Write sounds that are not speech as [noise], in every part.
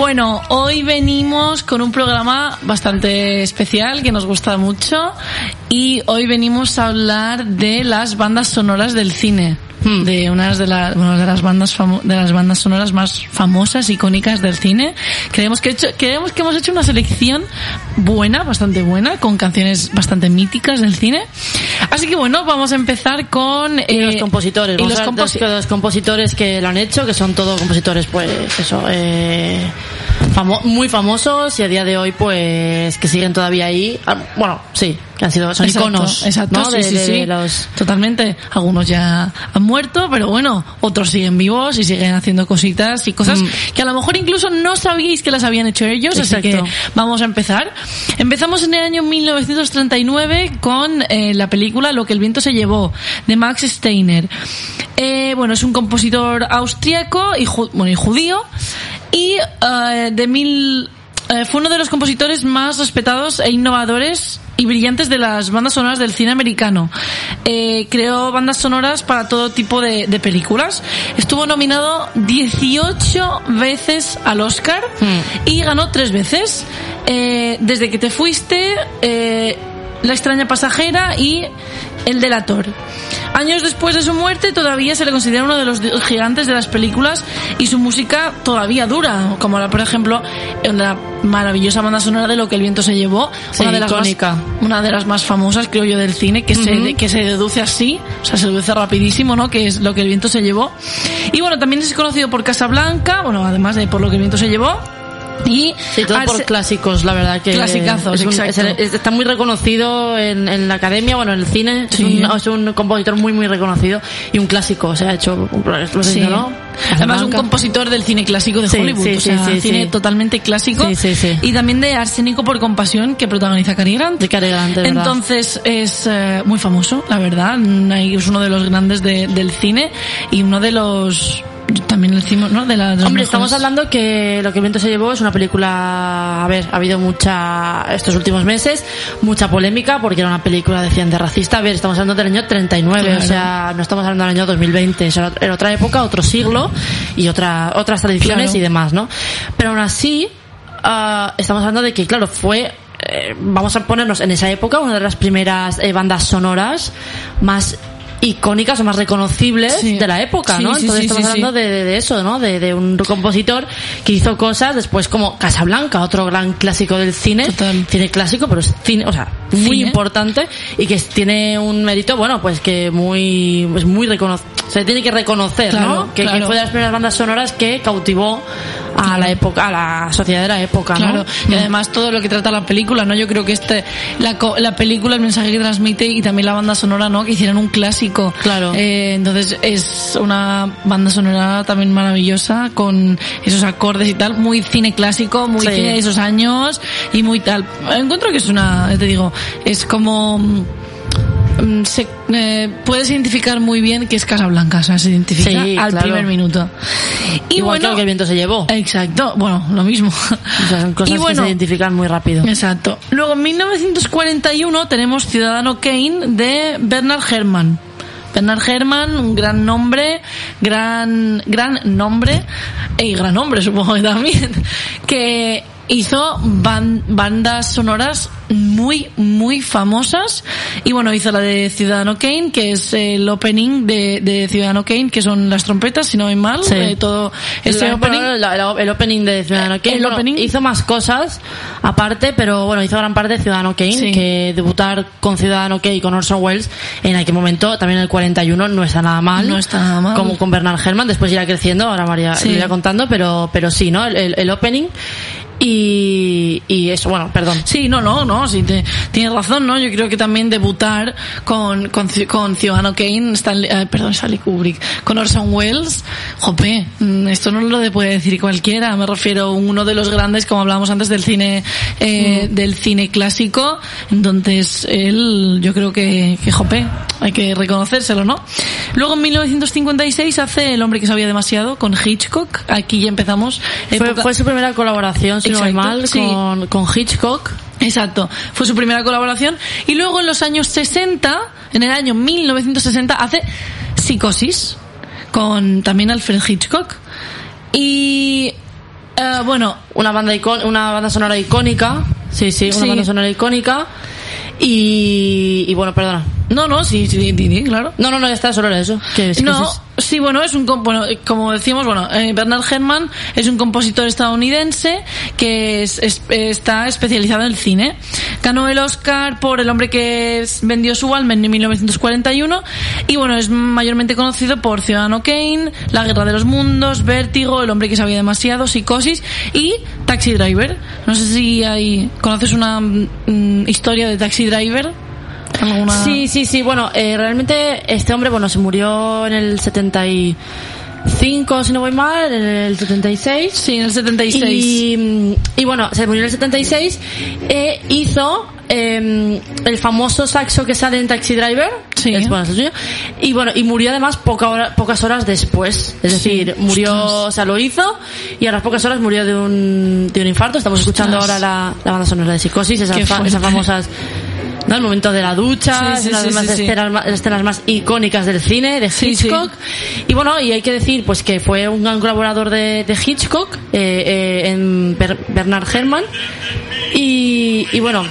Bueno, hoy venimos con un programa bastante especial que nos gusta mucho y hoy venimos a hablar de las bandas sonoras del cine. Hmm. de unas de, la- bueno, de las bandas de las bandas sonoras más famosas icónicas del cine creemos que he hecho, creemos que hemos hecho una selección buena bastante buena con canciones bastante míticas del cine así que bueno vamos a empezar con Y los eh, compositores, y los compositores que lo han hecho, que son todos compositores, pues, eso, eh, famo- muy famosos y a día de hoy, pues, que siguen todavía ahí. Ah, Bueno, sí, que han sido, son Exacto, iconos, exacto, ¿no? sí, de, sí, de- sí. de los, Totalmente. Algunos ya han muerto, pero bueno, otros siguen vivos y siguen haciendo cositas y cosas Mm. que a lo mejor incluso no sabíais que las habían hecho ellos, así que vamos a empezar. Empezamos en el año 1939 con eh, la película Lo que el viento se llevó, de Max Steiner. Eh, bueno, es un compositor austriaco y, ju- bueno, y judío y eh, de mil eh, fue uno de los compositores más respetados e innovadores y brillantes de las bandas sonoras del cine americano. Eh, creó bandas sonoras para todo tipo de, de películas. Estuvo nominado 18 veces al Oscar y ganó tres veces. Eh, desde que te fuiste, La extraña pasajera y El delator. Años después de su muerte todavía se le considera uno de los gigantes de las películas y su música todavía dura, como la, por ejemplo en la maravillosa banda sonora de Lo que el viento se llevó, Sí, una de las icónica. más, una de las más famosas creo yo del cine que se que se deduce así, o sea, se deduce rapidísimo, ¿no? Que es Lo que el viento se llevó. Y bueno, también es conocido por Casablanca, bueno, además de por Lo que el viento se llevó. Y Sí, todo por clásicos, la verdad que Clasicazos, es un- exacto. es- es- está muy reconocido en, en la academia, bueno, en el cine, Sí. es, un, es un compositor muy muy reconocido y un clásico, o sea, ha hecho lo Sí. ¿no? Además, un compositor del cine clásico de Hollywood, o sea, cine totalmente clásico. Sí, sí, sí. Y también de Arsénico por compasión, que protagoniza Cary Grant. De Cary Grant, de verdad. Entonces, es eh, muy famoso, la verdad. Ahí Es uno de los grandes de- del cine y uno de los... También le decimos, ¿no? De, la, de los Hombre, estamos hablando que Lo que el viento se llevó es una película, a ver, ha habido mucha, estos últimos meses, mucha polémica porque era una película, decían, de racista. A ver, estamos hablando del año 39, Claro. o sea, no estamos hablando del año 2020, es era era otra época, otro siglo y otra, otras tradiciones Claro. y demás, ¿no? Pero aún así, ah, estamos hablando de que, claro, fue, eh, vamos a ponernos en esa época, una de las primeras eh, bandas sonoras más icónicas o más reconocibles Sí. de la época, Sí, ¿no? sí, Entonces estamos hablando de, de- de eso, ¿no? De, de un compositor que hizo cosas después como Casablanca, otro gran clásico del cine, Total. cine clásico, pero es cine, o sea, muy Cine. importante y que tiene un mérito, bueno, pues que muy, es muy reconocido, se tiene que reconocer, Claro, ¿no? Que, que claro. fue de las primeras bandas sonoras que cautivó a la época, a la sociedad de la época, ¿no? Claro, y además todo lo que trata la película, ¿no? Yo creo que este, la, la película, el mensaje que transmite y también la banda sonora, ¿no? Que hicieron un clásico. Claro. Eh, entonces es una banda sonora también maravillosa con esos acordes y tal, muy cine clásico, muy Sí. cine de esos años y muy tal. Encuentro que es una, te digo, es como... mm, Se, eh, puedes identificar muy bien que es Casablanca, o sea, se identifica Sí, al claro. primer minuto. Y Igual que bueno, lo que el viento se llevó. Exacto, bueno, lo mismo. O sea, son [laughs] cosas y que bueno, se identifican muy rápido. Exacto. Luego en 1941 tenemos Ciudadano Kane de Bernard Herrmann. Bernard Herrmann, un gran nombre, gran, gran nombre, y gran hombre supongo que también, [laughs] que hizo ban- bandas sonoras muy, muy famosas. Y bueno, hizo la de Ciudadano Kane, que es el opening de, de Ciudadano Kane, que son las trompetas, si no voy mal. Sí. eh, todo ese el, opening. bueno, la- la- el opening de Ciudadano Kane. el Bueno, opening. Hizo más cosas aparte, pero bueno, hizo gran parte de Ciudadano Kane, Sí. que debutar con Ciudadano Kane y con Orson Welles en aquel momento, también en el 41, no está nada mal. No está nada mal. Como con Bernard Herrmann, después irá creciendo, ahora María Sí. lo irá contando, pero, pero sí, ¿no? El, el- el opening. Y, y eso, bueno, perdón. Sí, no, no, no, sí, te- tienes razón, ¿no? Yo creo que también debutar con, con, con Ciudadano Kane, Stanley, eh, perdón, Stanley Kubrick, con Orson Welles, jope, mm, esto no lo puede decir cualquiera, me refiero a uno de los grandes, como hablábamos antes, del cine, eh, del cine clásico, entonces él, yo creo que, que jope, hay que reconocérselo, ¿no? Luego en 1956 hace El hombre que sabía demasiado con Hitchcock, aquí ya empezamos. Fue, época- fue su primera colaboración, no voy Exacto, mal, sí. con, con Hitchcock. Exacto, fue su primera colaboración. Y luego en los años 60, en el año 1960, hace Psicosis, con también Alfred Hitchcock. Y eh, bueno, una banda icon- una banda sonora icónica sí sí una Sí. banda sonora icónica y, y bueno perdona no, no, sí, sí, sí, sí, claro. no no no ya está solo era eso es- No, es- sí, bueno, es un, bueno, como decíamos, bueno, eh, Bernard Herrmann es un compositor estadounidense que es- es- está especializado en el cine. Ganó el Oscar por El hombre que vendió su alma en 1941 y bueno, es mayormente conocido por Ciudadano Kane, La guerra de los mundos, Vértigo, El hombre que sabía demasiado, Psicosis y Taxi Driver. No sé si hay, conoces una mm, historia de Taxi Driver. ¿Alguna? sí sí sí bueno eh, realmente este hombre bueno se murió en el 75 si no voy mal en el 76 Sí, en el 76. Y, mm, y bueno, se murió en el 76. E hizo eh, el famoso saxo que sale en Taxi Driver. Sí. Es, bueno, es suyo. Y bueno, y murió además poca hora- pocas horas después. Es Sí, decir, murió, ostras. o sea, lo hizo y a las pocas horas murió de un, de un infarto. Estamos escuchando ahora la, la banda sonora de Psicosis, esas, fa- esas famosas. ¿No? El momento de la ducha, Sí, sí, es una de sí, las escenas, más- escenas más icónicas del cine, de. Hitchcock. Y bueno, y hay que decir pues que fue un gran colaborador de, de Hitchcock eh, eh, en Ber- Bernard Herrmann. Y, y bueno,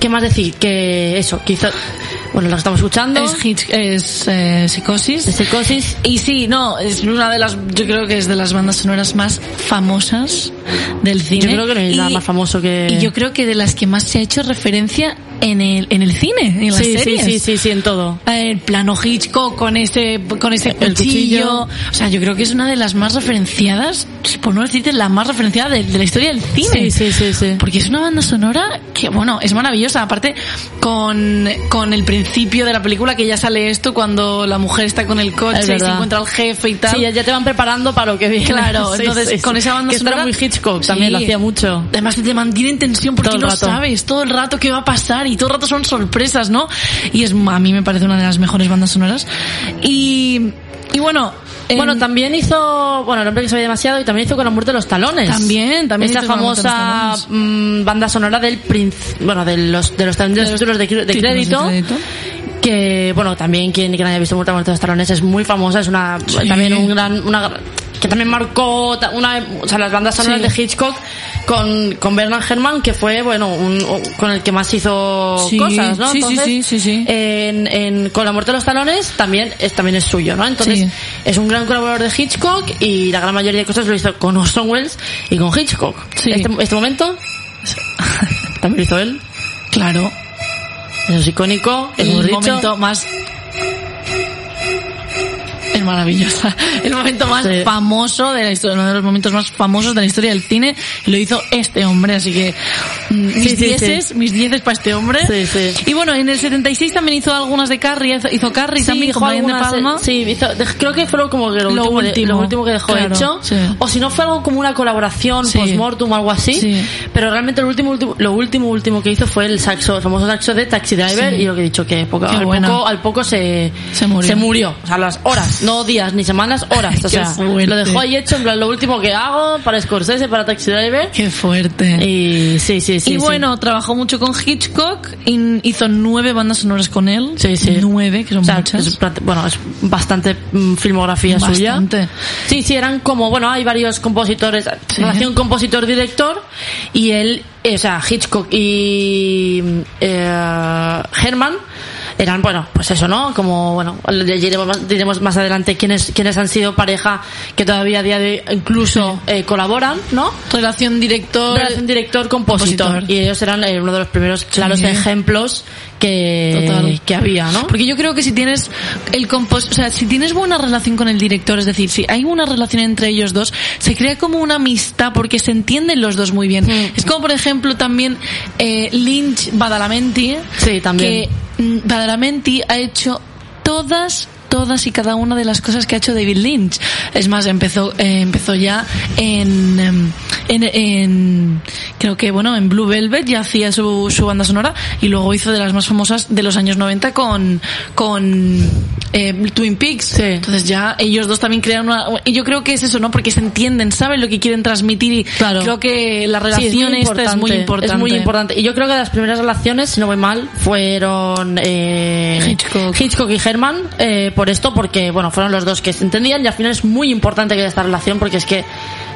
¿qué más decir? Que eso, hizo, bueno, que estamos escuchando. Es, Hitch- es eh, Psicosis. de Psicosis. Y sí, no, es una de las, yo creo que es de las bandas sonoras más famosas del cine. Yo creo que no hay nada más famoso que... Y yo creo que de las que más se ha hecho referencia en el, en el cine, en las sí, sí, series. sí, sí, sí, en todo. El plano Hitchcock con ese, con ese cuchillo. cuchillo. O sea, yo creo que es una de las más referenciadas, por no decirte la más referenciada de, de la historia del cine. Sí, sí, sí. Porque es una banda sonora que, bueno, es maravillosa. Aparte, con, con el principio de la película, que ya sale esto cuando la mujer está con el coche y se encuentra al jefe y tal. Sí, ya, ya te van preparando para lo que viene. Claro, [laughs] entonces con esa banda que sonora muy Hitchcock, también lo hacía mucho. Además te mantiene en tensión porque no sabes todo el rato qué va a pasar y todo el rato son sorpresas, ¿no? Y es a mí me parece una de las mejores bandas sonoras. Y y bueno, en- Bueno, también hizo, bueno, el hombre que sabía demasiado y también hizo con la muerte de los talones. También, también Esta los famosa mm, banda sonora del princ- bueno, de los de los, de los títulos de, cre- de crédito. Que, bueno, también quien, quien haya visto Muerte, muerte de los talones es muy famosa, es una, también un gran, una, que también marcó una, o sea, las bandas sonoras Sí. de Hitchcock con, con Bernard Herrmann, que fue, bueno, un, con el que más hizo Sí, cosas, ¿no? sí, Entonces, sí, sí, sí. En, en, con la muerte de los talones también es, también es suyo, ¿no? Entonces, es un gran colaborador de Hitchcock y la gran mayoría de cosas lo hizo con Orson Welles y con Hitchcock. Este, este momento [laughs] también lo hizo él. Claro, Eso es icónico, es el momento más es maravillosa. [laughs] El momento más Sí. famoso de la historia, uno de los momentos más famosos de la historia del cine, lo hizo este hombre, así que mm, mis Sí, dieces, sí. mis dieces para este hombre. Y bueno, en el 76 también hizo algunas de Carrie, hizo- hizo Carrie también dijo con De Palma. Sí, hizo- creo que fue como que lo, Lo último, último, lo último que dejó claro, hecho. O si no fue algo como una colaboración post-mortem o algo así. Sí. Pero realmente lo último, último, lo último, último que hizo fue el saxo, el famoso saxo de Taxi Driver y lo que he dicho que poco, al, poco, al poco se, Se murió. O sea, a las horas, no no días ni semanas, horas. [laughs] O sea, fuerte. lo dejó ahí hecho, en plan, lo último que hago para Scorsese, para Taxi Driver. Qué fuerte. Y sí, sí, sí. y sí. bueno, trabajó mucho con Hitchcock, hizo nueve bandas sonoras con él. Sí, sí. Nueve, que son O sea, muchas. es bueno, es bastante mm, filmografía Bastante. suya. Sí, sí, eran como, bueno, hay varios compositores, Sí. relación compositor-director, y él, eh, o sea, Hitchcock y eh, Herman eran, bueno, pues eso, ¿no? Como, bueno, diremos, diremos más adelante quiénes, quiénes han sido pareja que todavía a día de hoy incluso eh, colaboran, ¿no? Relación director. Relación director-compositor. Compositor. Y ellos eran eh, uno de los primeros claros Sí. ejemplos que, Total. que había, ¿no? Porque yo creo que si tienes el compos, o sea, si tienes buena relación con el director, es decir, si hay una relación entre ellos dos, se crea como una amistad porque se entienden los dos muy bien. Mm. Es como por ejemplo también eh, Lynch Badalamenti, Sí, también. que Badalamenti ha hecho todas todas y cada una de las cosas que ha hecho David Lynch. Es más, empezó eh, empezó ya en, em, en, en- creo que bueno, en Blue Velvet ya hacía su, su banda sonora y luego hizo de las más famosas de los años 90 con con eh, Twin Peaks. Sí. Entonces ya ellos dos también crearon una y yo creo que es eso, ¿no? Porque se entienden, saben lo que quieren transmitir y Claro. creo que la Sí, relación esta es muy importante. Es muy importante. Y yo creo que las primeras relaciones, si no voy mal, fueron eh, Hitchcock. y Herman eh, por esto, porque bueno, fueron los dos que se entendían y al final es muy importante que haya esta relación porque es que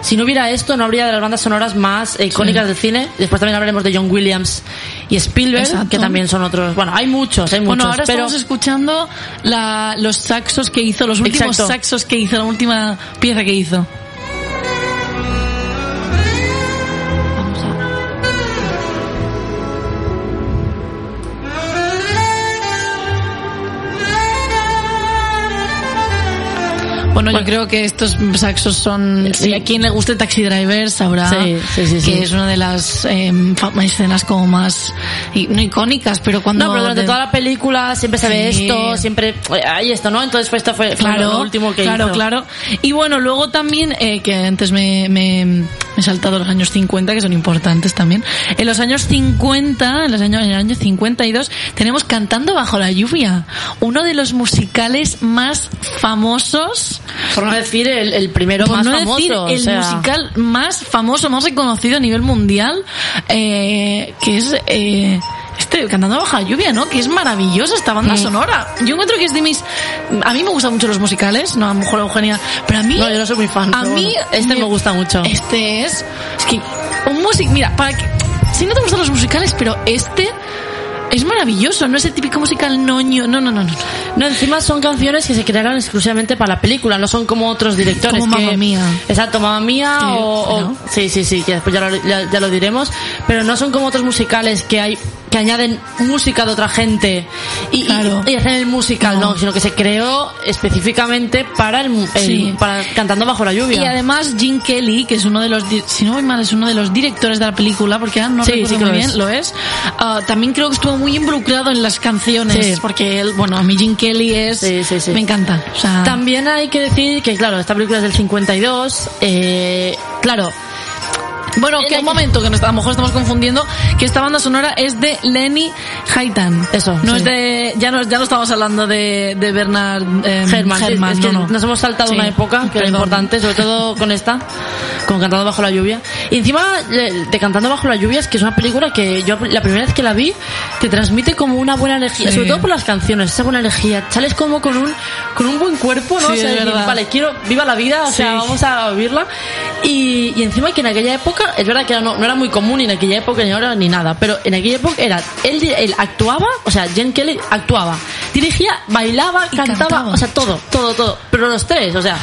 si no hubiera esto, no habría de las bandas sonoras más icónicas del cine. Después también hablaremos de John Williams y Spielberg, Exacto. que también son otros. Bueno, hay muchos, hay muchos. Bueno, ahora pero estamos escuchando la, los saxos que hizo, los últimos Exacto. saxos que hizo, la última pieza que hizo. Bueno, yo creo que estos saxos son, Sí. si a quien le guste Taxi Driver sabrá Sí, sí, sí, que es una de las fa- escenas como más, no icónicas, pero cuando... No, pero durante de- toda la película siempre se ve esto, siempre eh, hay esto, ¿no? Entonces fue esto fue, fue Claro, lo último que claro, hizo. claro. Y bueno, luego también, eh, que antes me, me, me he saltado los años 50, que son importantes también. En los años 50, en, los años, en el año 52, tenemos Cantando bajo la lluvia, uno de los musicales más famosos Por no decir el, el primero por más no famoso. decir o el sea, musical más famoso, más reconocido a nivel mundial, eh, que es eh, este Cantando bajo la lluvia, ¿no? Que es maravillosa esta banda Mm. sonora. Yo encuentro que es de mis... A mí me gustan mucho los musicales, no, a lo mejor Eugenia, pero a mí... No, yo no soy muy fan, A mí... bueno, este me gusta mucho. Este es... Es que un music... Mira, para que... Si no te gustan los musicales, pero este... Es maravilloso, no es el típico musical noño, no, no, no, no. No, encima son canciones que se crearon exclusivamente para la película, no son como otros directores. Como Mamma Mía. Exacto, Mamma Mía Sí, o, o- ¿no? Sí, sí, sí, que después ya lo, ya, ya lo diremos. Pero no son como otros musicales que hay que añaden música de otra gente y, y- Claro. y, hacen el musical, No. no. sino que se creó específicamente para el, el- Sí. para Cantando bajo la lluvia. Y además Jim Kelly, que es uno de los, si no voy mal, es uno de los directores de la película, porque ahora no Sí, recuerdo sí muy bien, es. lo es. Ah, también creo que estuvo muy involucrado en las canciones, Sí. porque él, bueno, a mí Jim Kelly es, me encanta. O sea, También hay que decir que, claro, esta película es del 52. Eh, claro, bueno, en que un momento, que nos- a lo mejor estamos confundiendo, que esta banda sonora es de Lenny Haitan. Eso, No sí. es de, ya no, ya no estamos hablando de, de Bernard eh, Herman, Herrmann, es que no, no. nos hemos saltado Sí, una época que era importante, sobre todo con esta, con Cantando bajo la lluvia. Y encima de Cantando bajo la lluvia es que es una película que yo la primera vez que la vi te transmite como una buena energía, Sí. sobre todo por las canciones, esa buena energía. Sales como con un con un buen cuerpo, ¿no? O sea, vale, quiero viva la vida, o sea, vamos a vivirla. Y, y encima que en aquella época, es verdad que no, no era muy común ni en aquella época ni ahora ni nada, pero en aquella época era él, él actuaba, o sea, Jen Kelly actuaba, dirigía, bailaba, Y cantaba, cantaba. o sea, todo, todo, todo. Pero los tres, o sea,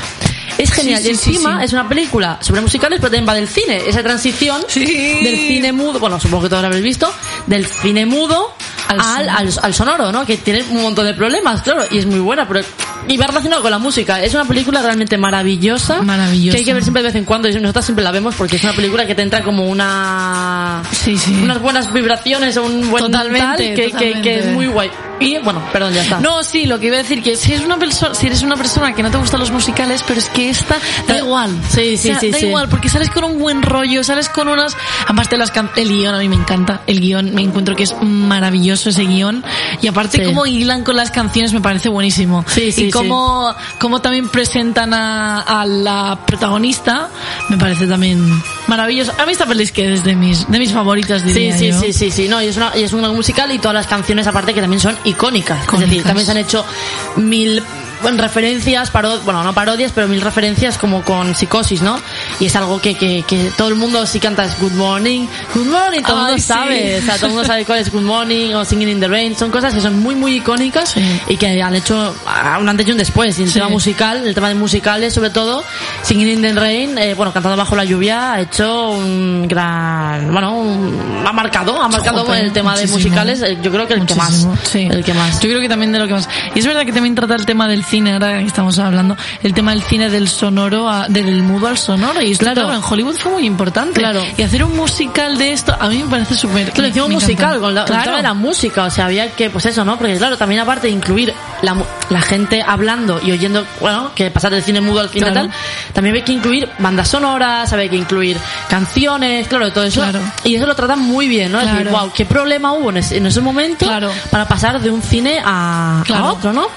es genial. Sí, y sí, sí, encima sí. es una película sobre musicales, pero también va del cine. Esa transición del cine mudo, bueno, supongo que todos lo habréis visto, del cine mudo Al al, al, sonoro. al sonoro, ¿no? Que tiene un montón de problemas, claro, y es muy buena, pero y va relacionado con la música. Es una película realmente maravillosa. Maravillosa. Que hay que ver siempre de vez en cuando, y nosotros siempre la vemos porque es una película que te entra como una Sí, sí. unas buenas vibraciones o un buen Totalmente, mental que, que- que es totalmente. muy guay. Y bueno, perdón, ya está. No, sí, lo que iba a decir que si eres una persona, si eres una persona que no te gustan los musicales, pero es que esta da Da- igual. Sí, sí, O sea, sí, Da sí. igual, porque sales con un buen rollo, sales con unas, además de las can- el guion a mí me encanta, el guion me encuentro que es maravilloso ese guion y aparte Sí. cómo hilan con las canciones me parece buenísimo. Sí, sí, y cómo, cómo también presentan a, a la protagonista me parece también maravilloso. A mí esta peli es que es de mis, de mis favoritas Sí, diría sí, yo. sí, sí, sí, no, y es, una, y es un musical y todas las canciones aparte que también son icónicas. Es decir, también se han hecho mil referencias, paro- bueno, no parodias, pero mil referencias como con psicosis, ¿no? Y es algo que, que, que todo el mundo si canta es Good Morning, Good Morning, todo el mundo sí. sabe, o sea, todo el mundo sabe cuál es Good Morning o Singing in the Rain, son cosas que son muy, muy icónicas Sí. y que han hecho un antes y un después. Y el Sí. tema musical, el tema de musicales sobre todo, Singing in the Rain, eh, bueno, cantado bajo la lluvia, ha hecho un gran, bueno, un- ha marcado, ha marcado Jope, el tema muchísimo. de musicales, eh, yo creo que el que más, Muchísimo, el que más. Yo creo que también de lo que más. Y es verdad que también trata el tema del cine, ahora que estamos hablando, el tema del cine del sonoro, a- de- del mudo al sonoro. Y esto, Claro. claro, en Hollywood fue muy importante. Claro. Y hacer un musical de esto, a mí me parece súper. Claro, hicimos musical con la, con de la música, o sea, había que, pues eso, ¿no? Porque claro, también aparte de incluir la, la gente hablando y oyendo, bueno, que pasar del cine mudo al cine Claro. tal, también había que incluir bandas sonoras, había que incluir canciones, claro, todo eso. Claro. Y eso lo tratan muy bien, ¿no? Es decir, Claro. wow, qué problema hubo en ese, en ese momento Claro. para pasar de un cine a, a Claro. otro, ¿no?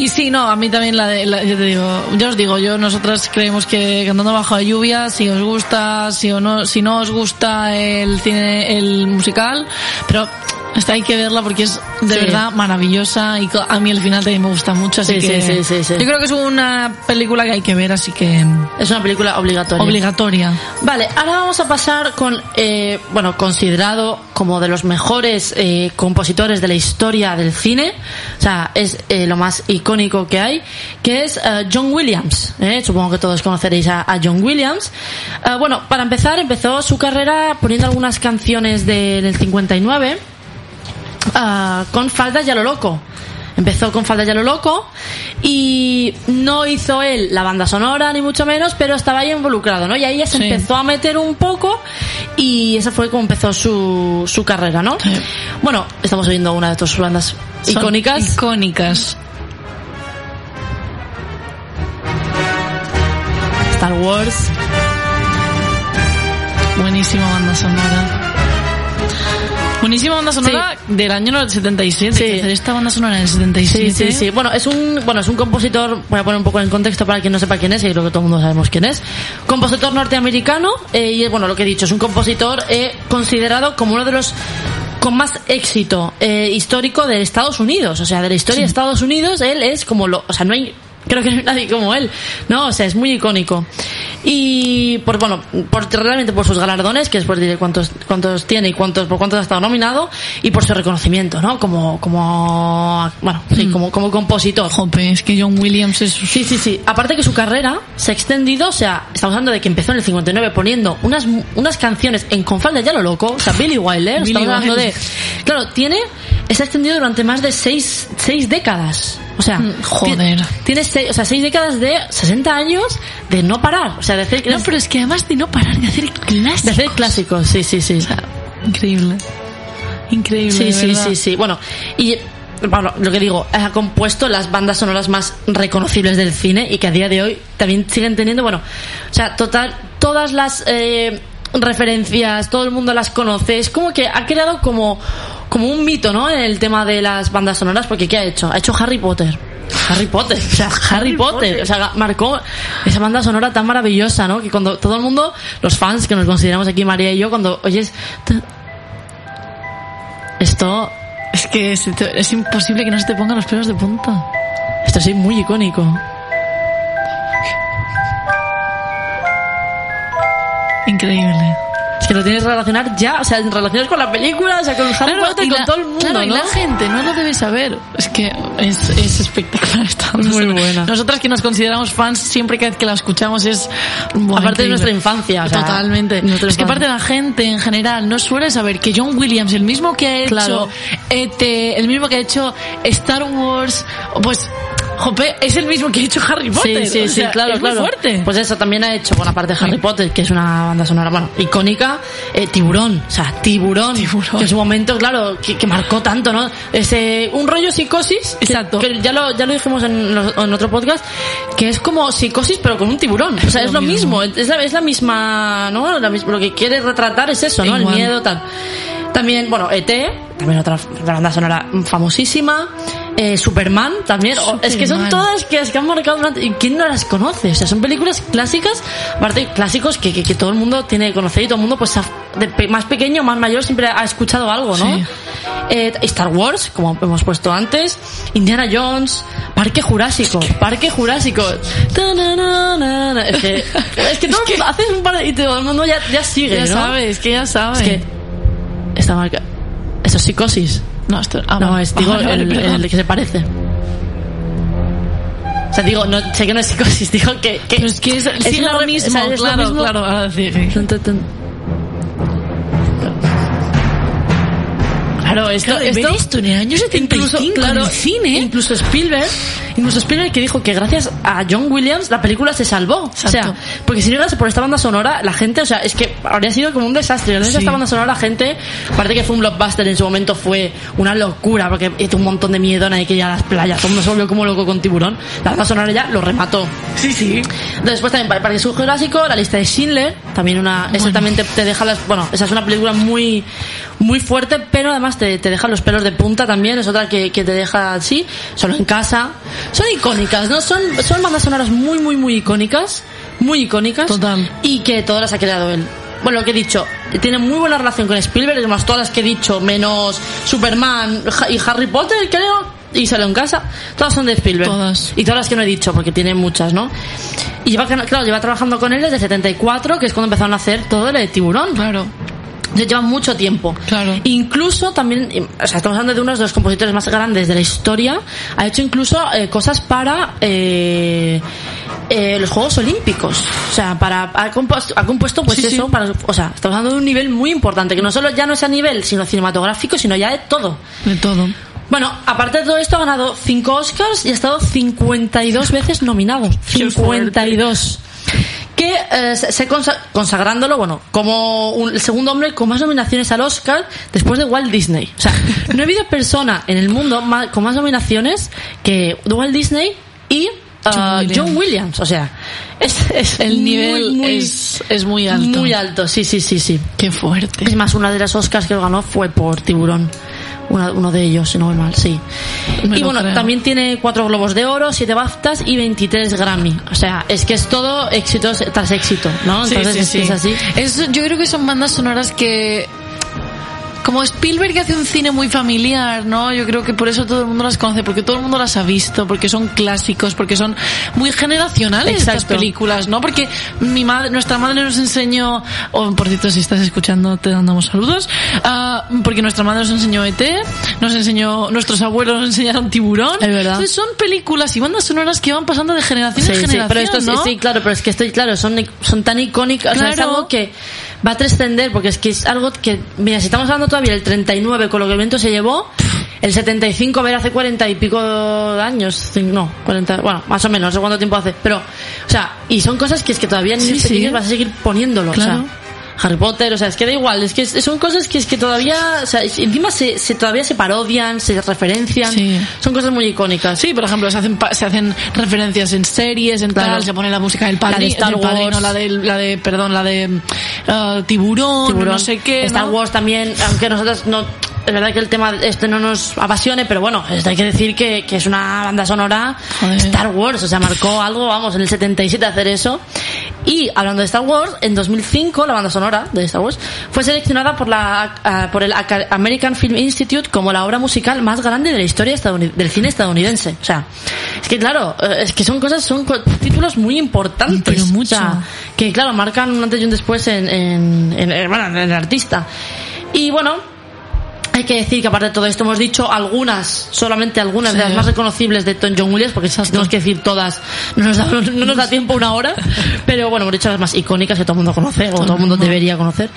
Y sí, no, a mí también la de, la- yo te digo, yo os digo, yo nosotras creemos que cantando bajo la lluvia, si os gusta, si o no, si no os gusta el cine, el musical, pero esta hay que verla porque es de Sí. verdad maravillosa y a mí el final también me gusta mucho, así Sí, que sí, sí, sí, sí. yo creo que es una película que hay que ver, así que Es una película obligatoria. obligatoria. Vale, ahora vamos a pasar con, eh, bueno, considerado como de los mejores eh, compositores de la historia del cine, o sea, es eh, lo más icónico que hay, que es eh, John Williams. ¿eh? Supongo que todos conoceréis a, a John Williams. Eh, bueno, para empezar, empezó su carrera poniendo algunas canciones de- del 59 ah, con Faldas y a lo loco. Empezó con Faldas y a lo loco y no hizo él la banda sonora ni mucho menos, pero estaba ahí involucrado, ¿no? Y ahí ya se Sí. empezó a meter un poco y esa fue como empezó su, su carrera, ¿no? Sí. Bueno, estamos oyendo una de sus bandas Son icónicas. Icónicas. Star Wars. Buenísima banda sonora. Buenísima banda sonora del año 77. Sí. que hacer esta banda sonora en el Sí, 77. sí, sí. Bueno, es un, bueno, es un compositor, voy a poner un poco en contexto para quien no sepa quién es, y creo que todo el mundo sabemos quién es. Compositor norteamericano, eh, y bueno, lo que he dicho, es un compositor eh, considerado como uno de los con más éxito eh, histórico de Estados Unidos. O sea, de la historia de Estados Unidos, él es como lo, o sea, no hay, creo que no hay nadie como él. No, o sea, es muy icónico. Y por bueno, por realmente por sus galardones, que después diré cuántos cuántos tiene y cuántos por cuántos ha estado nominado y por su reconocimiento, ¿no? Como como bueno, sí, como como compositor. Jope, es que John Williams es... Sí, sí, sí. Aparte que su carrera se ha extendido, o sea, estamos hablando de que empezó en el 59 poniendo unas, unas canciones en Con falda ya lo loco, o sea, Billy Wilder, estamos hablando Wilder. de... Claro, tiene... Se ha extendido durante más de seis, seis décadas. O sea, Mm, joder. ti- Tiene seis, o sea, seis décadas de 60 años de no parar. O sea, de hacer, No, pero es que además de no parar de hacer clásicos. de hacer clásicos, sí, sí, sí. Increíble. Increíble. Sí, sí, sí, sí. Bueno, y bueno, lo que digo, ha compuesto las bandas sonoras más reconocibles del cine y que a día de hoy también siguen teniendo, bueno, o sea, total, todas las eh, referencias, todo el mundo las conoce. Es como que ha creado como, como un mito, ¿no? En el tema de las bandas sonoras, porque ¿qué ha hecho? Ha hecho Harry Potter. Harry Potter, o sea, [laughs] Harry Potter, o sea, marcó esa banda sonora tan maravillosa, ¿no? Que cuando todo el mundo, los fans que nos consideramos aquí, María y yo, cuando oyes esto, Es que es imposible que no se te pongan los pelos de punta. esto es muy icónico. Increíble. Que lo tienes que relacionar ya, o sea, en relaciones con la película, o sea, con Harry Potter, y con la- todo el mundo, claro, y ¿no? la gente no lo debe saber. Es que es, es espectacular esta Muy buena. Nosotras que nos consideramos fans, siempre que, que la escuchamos es... Aparte de nuestra infancia, o sea, Totalmente. nuestra Es que aparte la gente en general no suele saber que John Williams, el mismo que ha hecho Claro. ET, el mismo que ha hecho Star Wars, pues Jope, es el mismo que ha hecho Harry Potter. Sí, sí, o sí, sea, claro, es muy claro. fuerte. Pues eso también ha hecho, bueno, aparte de Harry Potter, que es una banda sonora, bueno, icónica, eh, Tiburón, o sea, Tiburón, Tiburón. que en su momento, claro, que, que marcó tanto, ¿no? Ese, un rollo psicosis, que- Exacto. que, ya, lo, ya lo dijimos en, en otro podcast, que es como psicosis pero con un tiburón, o sea, es lo mismo, es la, es la misma, ¿no? La lo que quiere retratar es eso, ¿no? El Igual. miedo, tal. También, bueno, ET, también otra otra banda sonora famosísima. Eh, Superman también. O- Es que son todas que, que han marcado durante. ¿y ¿Quién no las conoce? O sea, son películas clásicas, aparte clásicos que, que, que todo el mundo tiene que conocer y todo el mundo, pues, ha- de más pequeño, más mayor, siempre ha escuchado algo, ¿no? Sí. Eh, Star Wars, como hemos puesto antes, Indiana Jones, Parque Jurásico, Parque Jurásico. [laughs] Es que, es que todo el mundo haces un par de, y todo el mundo ya, ya sigue, ya ¿no? sabes, que ya sabes. Es que esta marca. Eso es psicosis. No, esto, ah, No, es digo Vale, el, el que se parece. O sea, digo, no, sé que no es psicosis, [laughs] digo que. es que es, sigue una lo mismo, o sea, es lo claro, mismo. claro, ahora sí. Claro, esto, Claro, esto, esto en el año 75 en el cine. incluso Spielberg, incluso Spielberg que dijo que gracias a John Williams la película se salvó. O sea, Exacto. porque si no era por esta banda sonora, la gente, o sea, es que habría sido como un desastre. Gracias a Sí. esta banda sonora, la gente, aparte que fue un blockbuster en su momento, fue una locura, porque hizo un montón de miedo, nadie quería a las playas, todo el mundo se volvió como loco con tiburón. La banda sonora ya lo remató. Sí, sí. Después también para Parque Jurásico, la lista de Schindler, también una, esa también te, te deja las, bueno, esa es una película muy, muy fuerte, pero además te, te deja los pelos de punta también, es otra que, que te deja así, solo en casa. Son icónicas, ¿no? Son, son bandas sonoras muy, muy, muy icónicas, muy icónicas. Total. Y que todas las ha creado él. Bueno, lo que he dicho, tiene muy buena relación con Spielberg, además todas las que he dicho, menos Superman y Harry Potter, creo, y solo en casa, todas son de Spielberg. Todas. Y todas las que no he dicho, porque tiene muchas, ¿no? Y lleva, claro, lleva trabajando con él desde 74, que es cuando empezaron a hacer todo lo de tiburón. Claro. Lleva mucho tiempo. Claro. Incluso también, o sea, estamos hablando de uno de los compositores más grandes de la historia. Ha hecho incluso eh, cosas para eh, eh, los Juegos Olímpicos. O sea, para ha compuesto, ha compuesto pues Sí, sí. eso, para, o sea, estamos hablando de un nivel muy importante, que no solo ya no es a nivel sino cinematográfico, sino ya de todo. De todo. Bueno, aparte de todo esto, ha ganado 5 Oscars y ha estado 52 veces nominado. Qué 52. Que eh, se se consa- consagrándolo, bueno, como un- el segundo hombre con más nominaciones al Oscar después de Walt Disney. O sea, [laughs] no ha habido persona en el mundo ma- con más nominaciones que Walt Disney y eh, John Williams. John Williams. O sea, es, es El muy, nivel muy- es, es muy alto. Muy alto, sí, sí, sí, sí. Qué fuerte. Es más, una de las Oscars que ganó fue por Tiburón. Una- uno de ellos, si no voy mal, sí. Me y bueno, creo. también tiene cuatro globos de oro, siete BAFTAs y 23 Grammy. O sea, es que es todo éxito tras éxito, ¿no? Sí, Entonces sí, es, sí. es así. Es- yo creo que son bandas sonoras que como Spielberg hace un cine muy familiar, ¿no? Yo creo que por eso todo el mundo las conoce, porque todo el mundo las ha visto, porque son clásicos, porque son muy generacionales estas películas, ¿no? Porque mi madre, nuestra madre nos enseñó, o por cierto, si estás escuchando, te damos saludos, ah, porque nuestra madre nos enseñó ET, nos enseñó, nuestros abuelos nos enseñaron Tiburón. Es verdad. Entonces son películas y bandas sonoras que van pasando de generación Sí, en sí, generación, pero esto sí- ¿no? sí, claro, pero es que estoy claro, son, son tan icónicas, o sea, es Claro. algo que va a trascender, porque es que es algo que, mira, si estamos hablando todavía del 39 con lo que el viento se llevó, el 75, a ver, hace 40 y pico de años, no, 40, bueno, más o menos, no sé cuánto tiempo hace, pero, o sea, y son cosas que es que todavía en Sí, niños sí. pequeños vas a seguir poniéndolo, Claro. o sea. Harry Potter, o sea, es que da igual, es que son cosas que es que todavía, o sea, encima se, se todavía se parodian, se referencian, Sí. son cosas muy icónicas. Sí, por ejemplo, se hacen, se hacen referencias en series, en Claro. tal, se pone la música del La de Star del padrino, Wars. la de, la de, perdón, la de ah, tiburón, Tiburón. no sé qué. Star ¿no? Wars también, aunque nosotros no, es verdad que el tema este no nos apasione, pero bueno, hay que decir que, que es una banda sonora Joder. Star Wars, o sea, marcó algo, vamos, en el 77 hacer eso. Y hablando de Star Wars, en 2005 la banda sonora de Star Wars fue seleccionada por la ah, por el American Film Institute como la obra musical más grande de la historia del cine estadounidense. O sea, es que claro, eh, es que son cosas, son títulos muy importantes. Pero mucho. O sea, que claro, marcan un antes y un después en, en, en- en- bueno, en el artista. Y bueno, hay que decir que aparte de todo esto hemos dicho algunas, solamente algunas de Sí. las más reconocibles de Tom John Williams, porque si tenemos que decir todas, no nos da, no nos da tiempo una hora, pero bueno, hemos dicho las más icónicas que todo el mundo conoce, o todo el mundo debería conocer.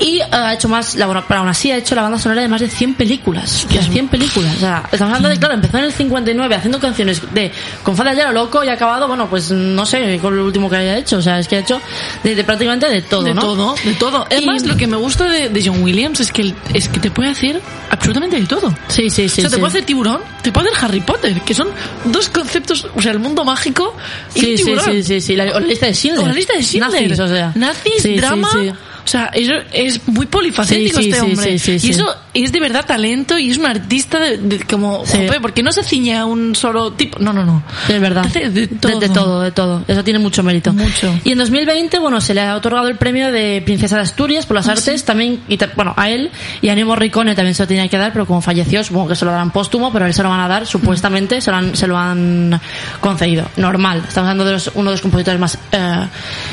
Y eh, ha hecho más, la, bueno, pero aún así ha hecho la banda sonora de más de 100 películas. De 100 películas. O sea, estamos hablando de, claro, empezó en el 59 haciendo canciones de con Fada ya loco y ha acabado, bueno, pues no sé, con lo último que haya hecho. O sea, es que ha hecho de, de prácticamente de todo, de ¿no? todo, de todo. Además, Y- lo que me gusta de, de John Williams es que, es que te puede hacer absolutamente de todo. Sí, sí, sí. o sea, te sí. puede hacer tiburón, te puede hacer Harry Potter, que son dos conceptos, o sea, el mundo mágico y Sí, sí, tiburón. sí, sí, sí. La, o la lista de Schindler. O la lista de Schindler. Nazis, o sea. Nazis, Sí, sí, drama. sí. O sea, eso es muy polifacético Sí, sí, este hombre. sí, sí, y eso es de verdad talento y es un artista de, de como, jope, porque no se ciñe a un solo tipo. No, no, no. Es verdad. De todo. De, todo, de todo. Eso tiene mucho mérito. Mucho. Y en 2020, bueno, se le ha otorgado el premio de Princesa de Asturias por las Ah, artes, también, y bueno, a él y a Ennio Morricone también se lo tenía que dar, pero como falleció, supongo que se lo darán póstumo, pero a él se lo van a dar, supuestamente, se lo han, se lo han concedido. Normal. Estamos hablando de los- uno de los compositores más eh,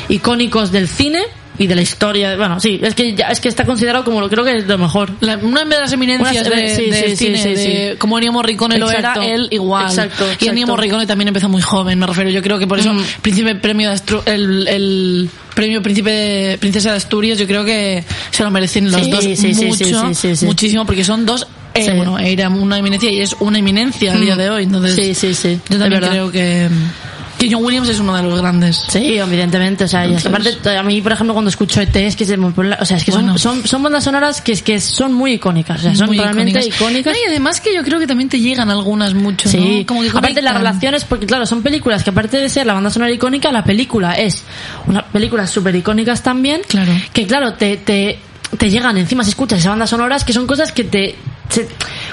icónicos del cine y de la historia. Bueno, sí, es que ya, es que está considerado como lo creo que es lo mejor. La- una de las eminencias Una- de, sí, del sí, sí, cine, sí, de sí. como Ennio Morricone lo era, él igual. Exacto, Y Ennio. Morricone también empezó muy joven, me refiero. Yo creo que por eso Mm. Príncipe Premio el, el premio Príncipe de Princesa de Asturias, yo creo que se lo merecen los dos mucho, muchísimo, porque son dos. eh, Sí. Bueno, era una eminencia y es una eminencia al día de hoy. Entonces, Sí, sí, sí. Yo también creo que, que John Williams es uno de los grandes. Sí, evidentemente, o sea, Entonces- aparte, a mí, por ejemplo, cuando escucho ET, es que se me o sea, es que Bueno. son, son, son bandas sonoras que, es que son muy icónicas, o sea, son Muy realmente icónicas. No, y además que yo creo que también te llegan algunas mucho, Sí, ¿no? Como que aparte las relaciones, porque claro, son películas que aparte de ser la banda sonora icónica, la película es una películas súper icónicas también, Claro. que claro, te, te, te llegan encima si escuchas esas bandas sonoras, que son cosas que te, se-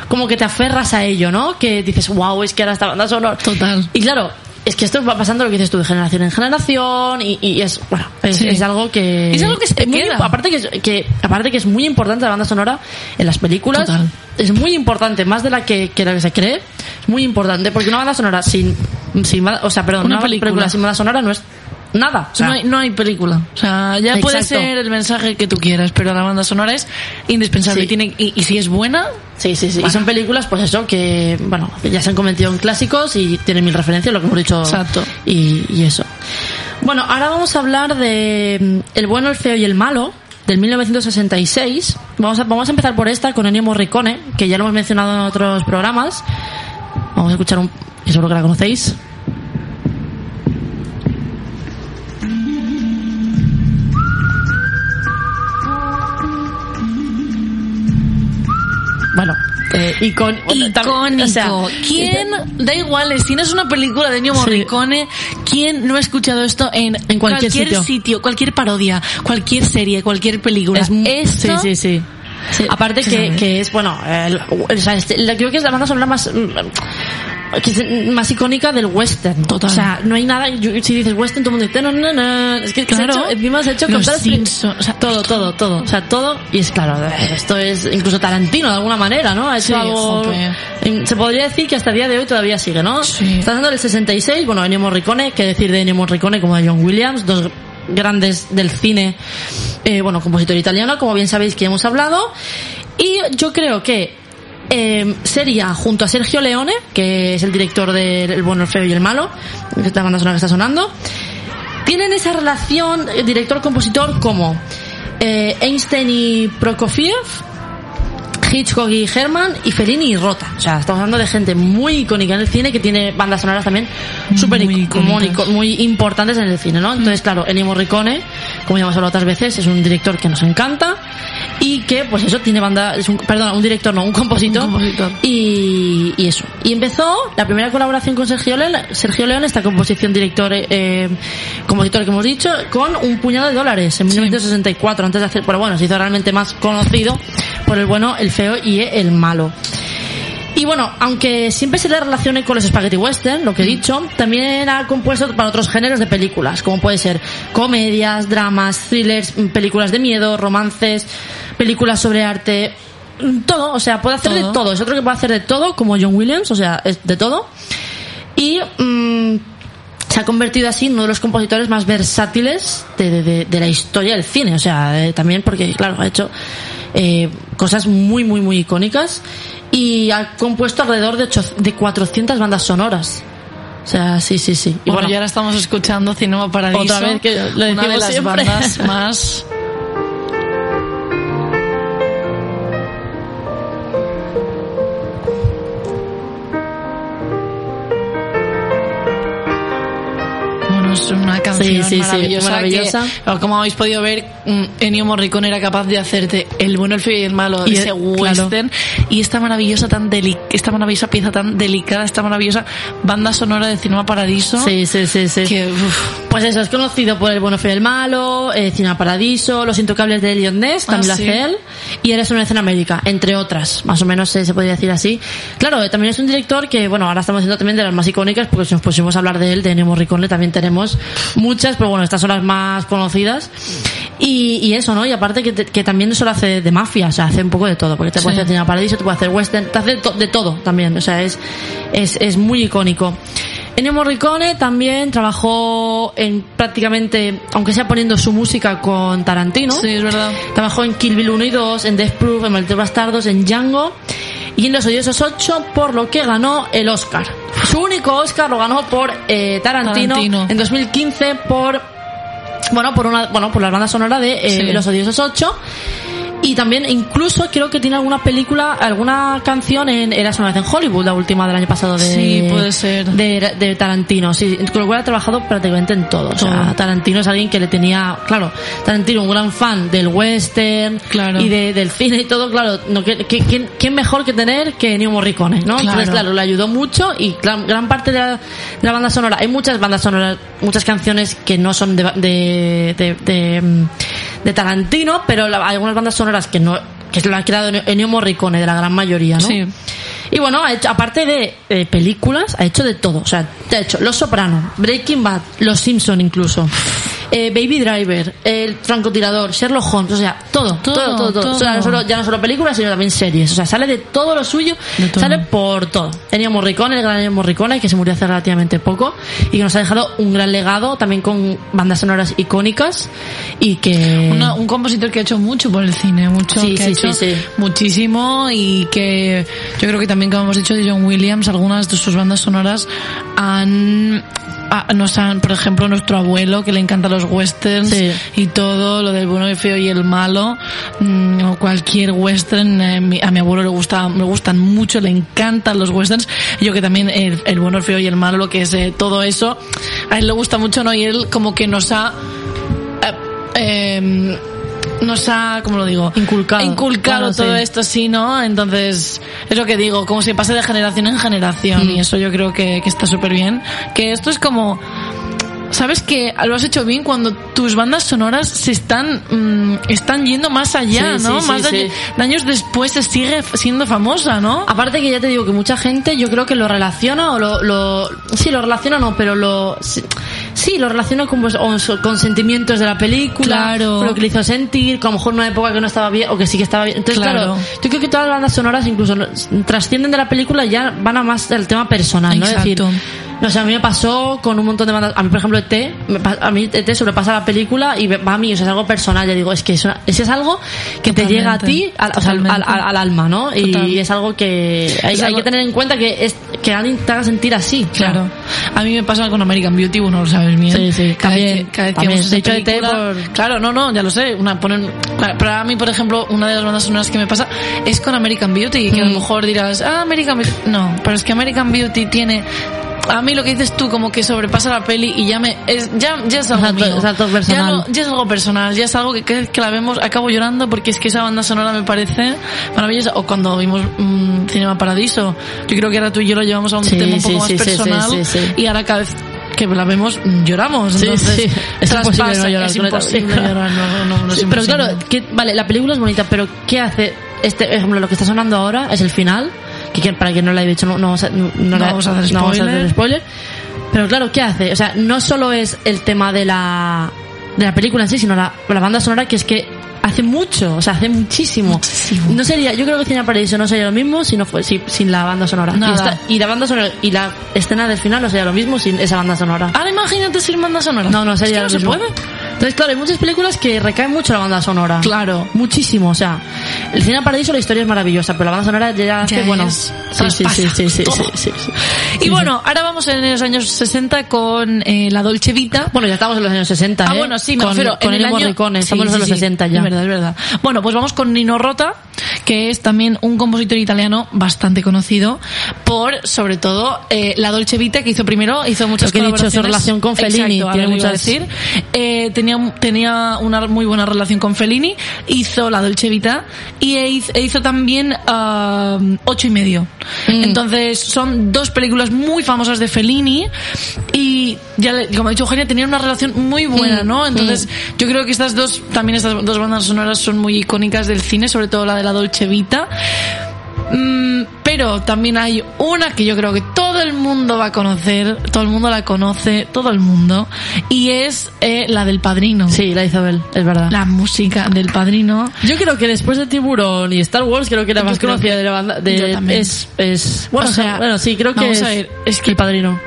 como que te aferras a ello, ¿no? Que dices, wow, es que ahora esta banda sonora. Total. Y claro, es que esto va pasando lo que dices tú, de generación en generación, y, y es, bueno, es, Sí. es algo que... Es algo que se muy- aparte que, es, que, aparte que es muy importante la banda sonora en las películas. Total. Es muy importante, más de la que, que la que se cree, es muy importante, porque una banda sonora sin, sin o sea, perdón, Una una, película. película. sin banda sonora no es nada. O sea, no, hay, no hay película. O sea, ya puede ser el mensaje que tú quieras, pero la banda sonora es indispensable. Sí. Y, tiene, y, y si es buena, Sí, sí, sí. Bueno. Y son películas, pues eso, que, bueno, ya se han convertido en clásicos y tienen mil referencias, lo que hemos dicho. Exacto. Y, y eso. Bueno, ahora vamos a hablar de mm, El bueno, el feo y el malo, del 1966. Vamos a, vamos a empezar por esta, con Ennio Morricone, que ya lo hemos mencionado en otros programas. Vamos a escuchar un, que seguro que la conocéis. Bueno, eh, icon- icónico. o sea, ¿Quién, da igual, si no es una película de Ennio Sí. Morricone, ¿quién no ha escuchado esto en, En cualquier sitio. cualquier parodia, cualquier serie, cualquier película? Es Esto- sí, sí, sí. Sí, Aparte que, que es, bueno, el- o sea, este- la- creo que es la banda sonora más mm, que es más icónica del western. Total. O sea, no hay nada, si dices western todo el mundo dice, no, no, no, es que Claro. se ha hecho, encima se ha hecho con o sea, todo, todo, todo, o sea, todo, y es claro, esto es incluso Tarantino de alguna manera, ¿no? Ha hecho Sí, algo, se podría decir que hasta el día de hoy todavía sigue, ¿no? Sí. Está dando el 66, bueno, Ennio Morricone, que decir de Ennio Morricone como de John Williams, dos grandes del cine, eh, bueno, compositor italiano, como bien sabéis que hemos hablado, y yo creo que eh, sería junto a Sergio Leone, que es el director de El bueno, el feo y el malo, esta banda sonora que está sonando, tienen esa relación eh, director-compositor como eh, Einstein y Prokofiev, Hitchcock y Herman y Fellini y Rota. O sea, estamos hablando de gente muy icónica en el cine que tiene bandas sonoras también súper icónicas. muy importantes en el cine, ¿no? Entonces, claro, Ennio Morricone, como ya hemos hablado otras veces, es un director que nos encanta y que, pues eso, tiene banda, es un, perdón, un director, no, un compositor. Un compositor. Y, y eso. Y empezó la primera colaboración con Sergio Leone, Sergio Leone esta composición director, eh, compositor que hemos dicho, con un puñado de dólares en 1964, antes de hacer, pero bueno, se hizo realmente más conocido por el bueno, el feo y el malo. Y bueno, aunque siempre se le relacione con los spaghetti western, lo que he dicho, también ha compuesto para otros géneros de películas, como puede ser comedias, dramas, thrillers, mm, películas de miedo, romances, películas sobre arte, mm, todo, o sea, puede hacer Todo. de todo. Es otro que puede hacer de todo, como John Williams, o sea, es de todo. Y mm, se ha convertido así en uno de los compositores más versátiles de, de- de- de la historia del cine. O sea, eh, también porque, claro, ha hecho eh, cosas muy, muy, muy icónicas y ha compuesto alrededor de, ocho- de 400 bandas sonoras. O sea, sí, sí, sí. Y Bueno, y ahora estamos escuchando Cinema Paradiso. Otra vez que lo una de las siempre. bandas [laughs] más es una canción Sí, sí, maravillosa. maravillosa. que, como habéis podido ver, mm, Ennio Morricone era capaz de hacerte el bueno, el feo y el malo, Y ese el- claro. western. Y esta maravillosa, tan deli- esta maravillosa pieza tan delicada, esta maravillosa banda sonora de Cinema Paradiso. Sí, sí, sí, sí. Que, Pues eso, es conocido por El bueno, feo y el malo, eh, Cinema Paradiso, Los intocables de Elliot Ness, también Ah, sí. hace él, y Eres una vez en América, entre otras, más o menos eh, se podría decir así. Claro, eh, también es un director que, bueno, ahora estamos haciendo también de las más icónicas, porque si nos pusimos a hablar de él, de Ennio Morricone, también tenemos muchas, pero bueno, estas son las más conocidas. Y, y eso, ¿no? Y aparte que, te- que también solo hace de mafia, o sea, hace un poco de todo, porque te puede Sí. hacer Cinema Paradiso, te puede hacer western, te hace to- de todo también, o sea, es, es, es muy icónico. Ennio Morricone también trabajó en prácticamente, aunque sea poniendo su música con Tarantino. sí, es verdad. Trabajó en Kill Bill 1 y 2, en Death Proof, en Malditos Bastardos, en Django y en Los Odiosos 8, por lo que ganó el Oscar. Su único Oscar lo ganó por eh, Tarantino, Tarantino. en 2015 por bueno, por una bueno, por la banda sonora de eh, Sí. Los Odiosos 8. Y también, incluso, creo que tiene alguna película, alguna canción en Eras una vez en Hollywood, la última del año pasado de, Sí, puede ser. de, de Tarantino. Sí, con lo cual ha trabajado prácticamente en todo. O sea. Tarantino es alguien que le tenía, claro, Tarantino un gran fan del western Claro. y de- del cine y todo, claro, no, ¿qué, qué- quién, quién mejor que tener que Ennio Morricone, ¿no? Entonces, Claro. claro, le ayudó mucho y gran, gran parte de la, de la banda sonora, hay muchas bandas sonoras, muchas canciones que no son de, de, de, de, Tarantino, pero la- algunas bandas sonoras que no que lo ha creado Ennio Morricone de la gran mayoría, ¿no? Sí. Y bueno, ha hecho, aparte de eh, películas, ha hecho de todo. O sea, te ha hecho Los Soprano, Breaking Bad, Los Simpson incluso, eh, Baby Driver, El Francotirador, Sherlock Holmes, o sea, todo, todo, Todo, todo, todo. O sea, no solo- ya no solo películas, sino también series. O sea, sale de todo lo suyo, todo. sale por todo. Ennio Morricone, el gran Ennio Morricone, que se murió hace relativamente poco y que nos ha dejado un gran legado, también con bandas sonoras icónicas y que... Una- un compositor que ha hecho mucho por el cine, mucho, Sí, que ha sí, hecho sí, sí. muchísimo y que yo creo que también, como hemos dicho de John Williams, algunas de sus bandas sonoras han, ah, nos han, por ejemplo, nuestro abuelo que le encanta los westerns Sí. y todo, lo del bueno, el feo y el malo, mm, o cualquier western, eh, mi- a mi abuelo le gusta, me gustan mucho, le encantan los westerns, yo que también el, el bueno, el feo y el malo, lo que es eh, todo eso, a él le gusta mucho, ¿no? Y él como que nos ha eh, eh, nos ha, ¿cómo lo digo? Inculcado. Inculcado Claro, todo sí. esto, sí, ¿no? Entonces, es lo que digo, como si pase de generación en generación, Mm. y eso yo creo que, que está súper bien. Que esto es como, sabes que lo has hecho bien cuando tus bandas sonoras se están, mm, están yendo más allá, Sí, ¿no? sí, más sí, de, años después se sigue siendo famosa, ¿no? Aparte que ya te digo que mucha gente yo creo que lo relaciona o lo, lo sí lo relaciona no, pero lo sí, sí, lo relaciona con, pues, con sentimientos de la película, Claro. con lo que le hizo sentir, con a lo mejor una época que no estaba bien o que sí que estaba bien. Entonces, Claro. claro, yo creo que todas las bandas sonoras incluso trascienden de la película y ya van a más del tema personal, ¿no? Es decir, Exacto. No sé, a mí me pasó con un montón de bandas. A mí, por ejemplo, ET, me a mí ET sobrepasa la película y va a mí, o sea, es algo personal. Ya digo, es que es, una- ese es algo que te Totalmente, llega a ti, al, o sea, al, al- al alma, ¿no? Y Total. es algo que hay, Es hay que tener en cuenta que es que alguien te haga sentir así. o sea, Claro. A mí me pasa con American Beauty, bueno, lo sabes bien. Sí, sí, Cada vez también, que, cada vez que también. esa ET película- por- Claro, no, no, ya lo sé. Una, ponen, claro, pero a mí, por ejemplo, una de las bandas sonoras que me pasa es con American Beauty, que a lo Mm. mejor dirás, ah, American Beauty. No, pero es que American Beauty tiene... A mí lo que dices tú, como que sobrepasa la peli y ya me... Es, ya, ya es algo Exacto, mío. es algo Ya, personal. no- ya es algo personal, ya es algo que, que, que la vemos, acabo llorando porque es que esa banda sonora me parece maravillosa. O cuando vimos mm, Cinema Paradiso, yo creo que ahora tú y yo lo llevamos a un Sí, tema un poco más sí, sí, sí, personal y ahora cada vez que la vemos lloramos. Sí, Entonces, sí. Es imposible no llorar Es imposible llorar, no, no, no es Sí, pero imposible. claro, que, vale, la película es bonita, pero ¿qué hace? Este, ejemplo, lo que está sonando ahora es el final, que, para quien no lo haya dicho, no, no vamos a, no, no la- vamos a hacer vamos a hacer spoiler. Pero claro, ¿qué hace? O sea, no solo es el tema de la, de la película en sí, sino la, la banda sonora que es que hace mucho, o sea, hace muchísimo. Muchísimo. No sería, yo creo que Cine Paradiso no sería lo mismo si no fue, si- sin la banda sonora. Y, esta- y la banda sonora y la escena del final no sería lo mismo sin esa banda sonora. Ahora imagínate sin banda sonora. No, no, sería Es que no lo se mismo. puede. Entonces, claro, hay muchas películas que recaen mucho la banda sonora. Claro. Muchísimo, o sea, el cine al paraíso la historia es maravillosa, pero la banda sonora ya hace, Ya bueno, es- sí, sí, sí, sí, sí, sí, sí. Y bueno, ahora vamos en los años 60 con eh, la Dolce Vita. Bueno, ya estamos en los años 60, Ah, ¿eh? bueno, sí, me con, refiero. con en el año... Morricone, estamos en los sí, 60 ya. Es verdad, es verdad. Bueno, pues vamos con Nino Rota, que es también un compositor italiano bastante conocido por, sobre todo, eh, la Dolce Vita, que hizo primero, hizo muchas Lo que he dicho, su relación con Fellini, Exacto, tiene iba a decir. Eh, tenía, tenía una muy buena relación con Fellini, hizo la Dolce Vita y e hizo, e hizo también ah, ocho y medio. Mm. Entonces son dos películas muy famosas de Fellini y ya le- como ha dicho Eugenia tenían una relación muy buena, Mm, ¿no? Entonces yo creo que estas dos también estas dos bandas sonoras son muy icónicas del cine, sobre todo la de la Dolce Vita. Mm, pero también hay una que yo creo que todo el mundo va a conocer, todo el mundo la conoce, todo el mundo, y es eh, la del padrino. Sí, la él, es verdad. La música del padrino. Yo creo que después de Tiburón y Star Wars, creo que era Yo más conocida de la banda. yo De, también. es, es, bueno, O sea, bueno, sí, creo que vamos es, a ver, es que- el padrino.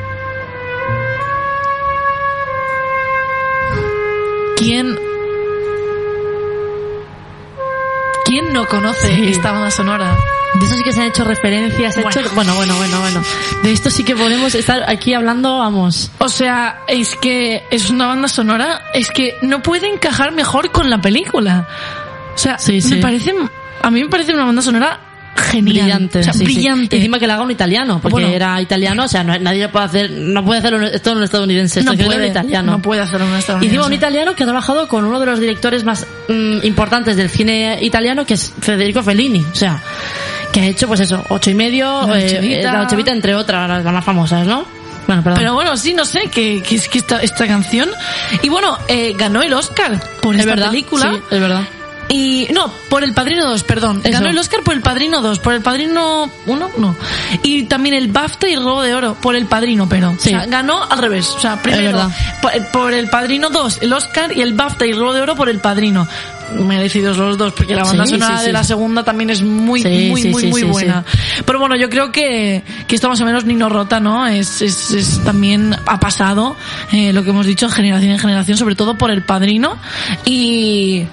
¿Quién ¿Quién no conoce Sí. esta banda sonora? De eso sí que se han hecho referencias, Bueno. hecho, bueno, bueno, bueno, bueno. De esto sí que podemos estar aquí hablando, vamos. O sea, es que es una banda sonora, es que no puede encajar mejor con la película. O sea, Sí, sí. me parece, a mí me parece una banda sonora genial. Brillante, O sea, sí, sí. brillante. Y encima que la haga un italiano, porque Bueno. era italiano, o sea, no, nadie lo puede hacer, no puede hacerlo esto en un estadounidense, esto no puede, un italiano. no puede hacer una Y estadounidense. encima un italiano que ha trabajado con uno de los directores más mm, importantes del cine italiano, que es Federico Fellini. O sea, que ha hecho, pues eso, ocho y medio, La eh, Vita. la Dolce Vita, entre otras, las, más famosas, ¿no? Bueno, perdón. Pero bueno, sí, no sé, que, que es que esta, esta canción. Y bueno, eh, ganó el Oscar por es esta verdad, película. sí, es verdad. Y no, por El Padrino 2, perdón. Eso. Ganó el Oscar por El Padrino 2, por El Padrino 1, no. Y también el BAFTA y el Globo de Oro por El Padrino, pero. Sí. O sea, ganó al revés. O sea, primero por, por El Padrino 2, el Oscar y el BAFTA y el Globo de Oro por El Padrino. Merecidos los dos, porque la banda Sí, sonora sí, de la segunda también es muy, muy, muy, muy buena. Pero bueno, yo creo que, que esto más o menos Nino Rota, ¿no? Es, es, es también ha pasado, eh, lo que hemos dicho, generación en generación, sobre todo por el padrino. Y,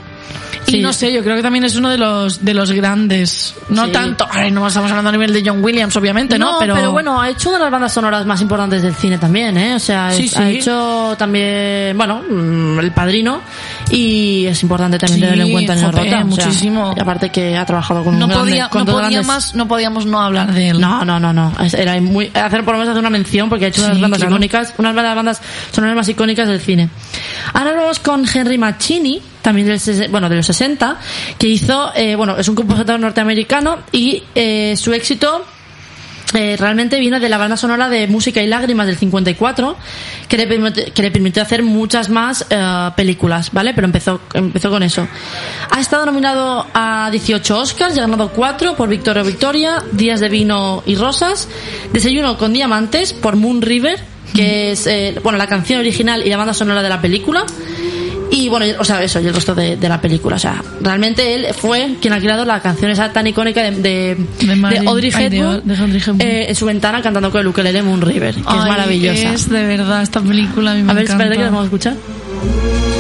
y Sí. no sé, yo creo que también es uno de los, de los grandes. No Sí. tanto, ay, no estamos hablando a nivel de John Williams, obviamente, ¿no? pero... bueno, ha hecho una de las bandas sonoras más importantes del cine también, ¿eh? O sea, Sí, es- ha hecho también, bueno, mm, El Padrino y es importante también tenerlo en cuenta en el Rota. o sea, muchísimo. y aparte que ha trabajado con no, un grande- podía, con no, podía más, no podíamos no hablar de él. No, no, no, no. Era muy, hacer por lo menos hacer una mención porque ha hecho unas bandas claro. icónicas, unas de las bandas sonoras más icónicas del cine. Ahora vamos con Henry Mancini, también del, bueno, de los 60, que hizo, eh, bueno, es un compositor norteamericano y eh, su éxito eh, realmente viene de la banda sonora de Música y Lágrimas del 54, que le, permite- que le permitió hacer muchas más eh, películas, ¿vale? Pero empezó, empezó con eso. Ha estado nominado a 18 Oscars ha ganado 4 por Victoria Victoria, Días de Vino y Rosas, Desayuno con Diamantes por Moon River, que es, eh, bueno, la canción original y la banda sonora de la película. Y bueno, o sea, eso, y el resto de, de la película. O sea, realmente él fue quien ha creado la canción esa tan icónica de, de, De Audrey Hepburn, eh, en su ventana cantando con el ukelele Moon River, que es Ay, maravillosa. Es de verdad, esta película a mí me a ver, encanta. espérate que la vamos a escuchar.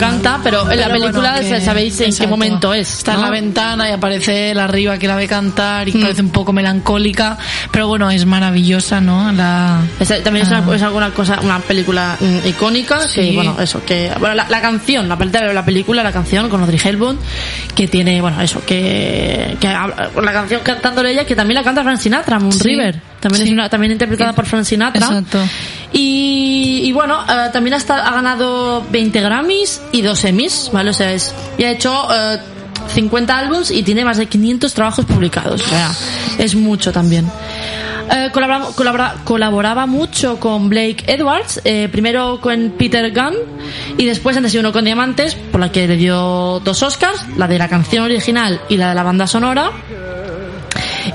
Canta, pero en la Pero película bueno, que- sabéis en qué exacto. momento es. Está en ¿no? la ventana y aparece él arriba que la ve cantar y Mm. parece un poco melancólica, pero bueno, es maravillosa, ¿no? La... Esa también es, Ah. es alguna cosa, una película mm, icónica que, Sí. bueno, eso, que, bueno, la, la canción, la, película- la película, la canción con Audrey Hepburn, que tiene, bueno, eso, que, que la canción cantándole ella, que también la canta Frank Sinatra, Moon Sí. River, también Sí. es una, también interpretada por Frank Sinatra. exacto. Y, bueno, eh, también hasta, ha ganado 20 Grammys y 2 Emmys, ¿vale? O sea, es, y ha hecho, eh, 50 álbums y tiene más de 500 trabajos publicados. O sea, es mucho también. Eh, colabora- colabora- colaboraba mucho con Blake Edwards, eh, primero con Peter Gunn y después en Desayuno con Diamantes, por la que le dio dos Oscars, la de la canción original y la de la banda sonora.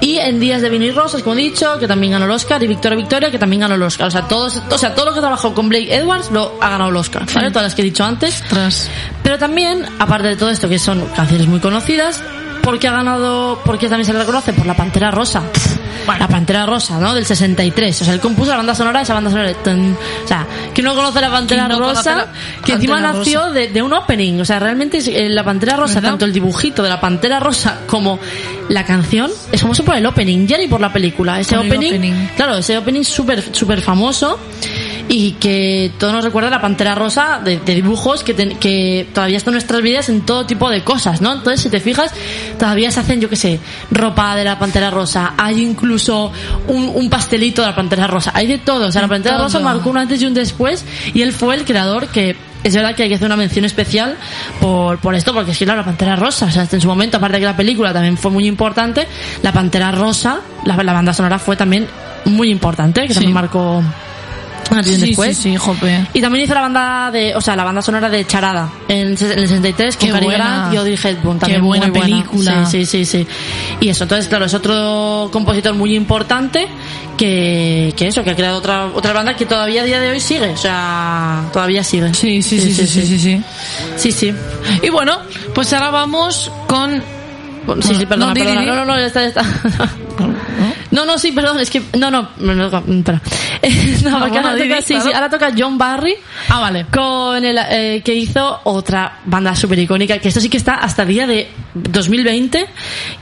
Y en Días de Vino y Rosas, como he dicho, que también ganó el Oscar, y Victoria Victoria, que también ganó el Oscar. O sea, todos, o sea, todo lo que trabajó con Blake Edwards lo ha ganado el Oscar, ¿vale? Todas las que he dicho antes. Tras. Pero también, aparte de todo esto, que son canciones muy conocidas, ¿por qué ha ganado? ¿Por qué también se le reconoce? Por la Pantera Rosa. La Pantera Rosa, ¿no? Del 63. O sea, él compuso la banda sonora, esa banda sonora tun. O sea, que no conoce la Pantera ¿Quién no conoce Rosa? la que encima Pantera nació de, de un opening. O sea, realmente es- eh, la Pantera Rosa, ¿Verdad? tanto el dibujito de la Pantera Rosa como la canción, es famoso por el opening, ya ni por la película. Ese opening, opening. claro, ese opening súper súper famoso y que todo nos recuerda a la Pantera Rosa de, de dibujos que, ten- que todavía están en nuestras vidas en todo tipo de cosas, ¿no? Entonces, si te fijas, todavía se hacen, yo qué sé, ropa de la Pantera Rosa, hay incluso un, un pastelito de la Pantera Rosa, hay de todo. O sea, la Pantera Rosa marcó un antes y un después y él fue el creador que es verdad que hay que hacer una mención especial por, por esto, porque es que claro, la Pantera Rosa, o sea, en su momento, aparte de que la película también fue muy importante, la Pantera Rosa, la, la banda sonora fue también muy importante, que Sí. también marcó y un Sí, después. sí, sí, jope. Y también hizo la banda de, o sea, la banda sonora de Charada en, el ses- en el 63 con Qué Cary buena. Grant y Audrey Hepburn. Qué También buena muy película. Sí, sí, sí, sí. Y eso, entonces, claro, es otro compositor muy importante que, que eso, que ha creado otra, otra banda que todavía a día de hoy sigue, o sea, todavía sigue. Sí, sí, sí, sí, sí, sí, sí. Sí, sí. Y bueno, pues ahora vamos con... Sí, sí, perdona, No, di, di, perdona. di. No, no, no, ya está, ya está. [laughs] No, no, sí, perdón, es que, no, no, no, no, espera. [laughs] No, porque bueno, ahora di, toca, di, sí, sí, ahora toca John Barry Ah, vale. con el eh, que hizo otra banda súper icónica que esto sí que está hasta el día de 2020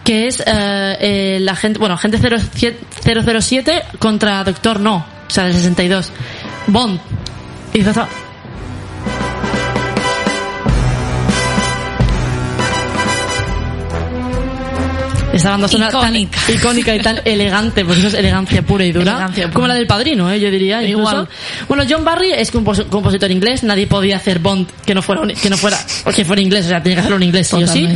que es eh, eh, la gente bueno gente 007 contra Doctor No o sea del 62 Bond hizo esta- esa banda sonora tan Icónica. icónica y tan elegante, porque eso es elegancia pura y dura. Elegancia pura. Como la del padrino, ¿eh? yo diría. incluso. Igual. Bueno, John Barry es compos- compositor inglés, nadie podía hacer Bond que no fuera un- que no fuera que fuera inglés, o sea, tenía que hacerlo en inglés sí o sí.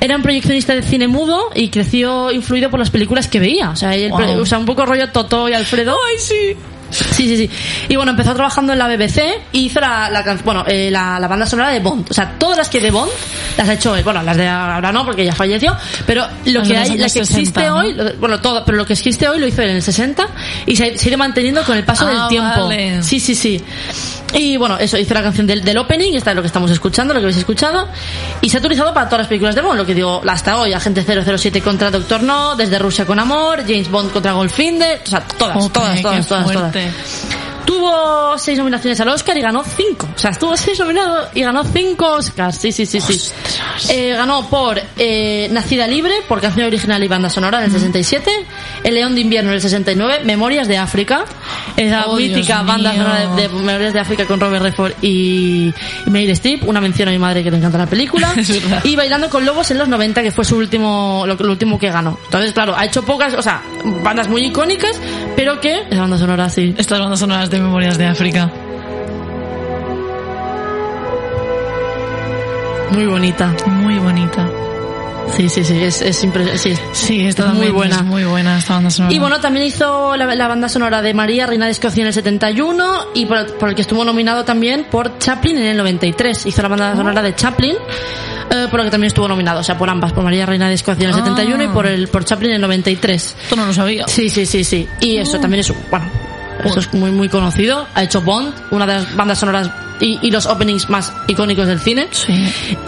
Era un proyeccionista de cine mudo y creció influido por las películas que veía, o sea, él Wow. pre- o sea, un poco rollo Totó y Alfredo. Ay, sí. Sí, sí, sí. Y bueno, empezó trabajando en la BBC y hizo la, la bueno, eh, la, la banda sonora de Bond. O sea, todas las que de Bond las ha hecho él. Bueno, las de ahora no, porque ya falleció. Pero lo Las que hay, la años que existe 60, ¿no? hoy, lo- bueno, todo, pero lo que existe hoy lo hizo él en el 60 y se, se ha ido manteniendo con el paso Ah, del tiempo. vale. Sí, sí, sí. Y bueno, eso, hizo la canción del, del opening, esta es lo que estamos escuchando, lo que habéis escuchado. Y se ha utilizado para todas las películas de Bond, lo que digo, hasta hoy, Agente 007 contra Doctor No, Desde Rusia con Amor, James Bond contra Goldfinger, o sea, todas, todas, todas, todas, todas. Sí. Tuvo seis nominaciones al Oscar y ganó cinco. O sea, estuvo seis nominados y ganó cinco Oscars. Sí, sí, sí, sí. Eh, ganó por eh, Nacida Libre, por canción original y banda sonora en el 67. El León de Invierno en el 69. Memorias de África. Esa Oh, Dios mítica banda mío. sonora de, de Memorias de África con Robert Redford y, y Meryl Streep. Una mención a mi madre que le encanta la película. [laughs] Y Bailando con Lobos en los 90, que fue su último, lo, lo último que ganó. Entonces, claro, ha hecho pocas, o sea, bandas muy icónicas, pero que esa banda sonora sí. Estas bandas sonoras de Memorias de África. Muy bonita. Muy bonita. Sí, sí, sí, es, es impre- sí. Sí, esta Es muy buena. es muy buena esta banda sonora. Y bueno, también hizo la, la banda sonora de María, Reina de Escocia en el 71 y por, por el que estuvo nominado también por Chaplin en el 93. Hizo la banda sonora de Chaplin, eh, por lo que también estuvo nominado, o sea, por ambas, por María, Reina de Escocia en el Ah. 71 y por el por Chaplin en el 93. Esto no lo sabía. Sí, sí, sí, sí. Y eso también es, bueno, eso es muy, muy conocido. Ha hecho Bond, una de las bandas sonoras y, y los openings más icónicos del cine. Sí.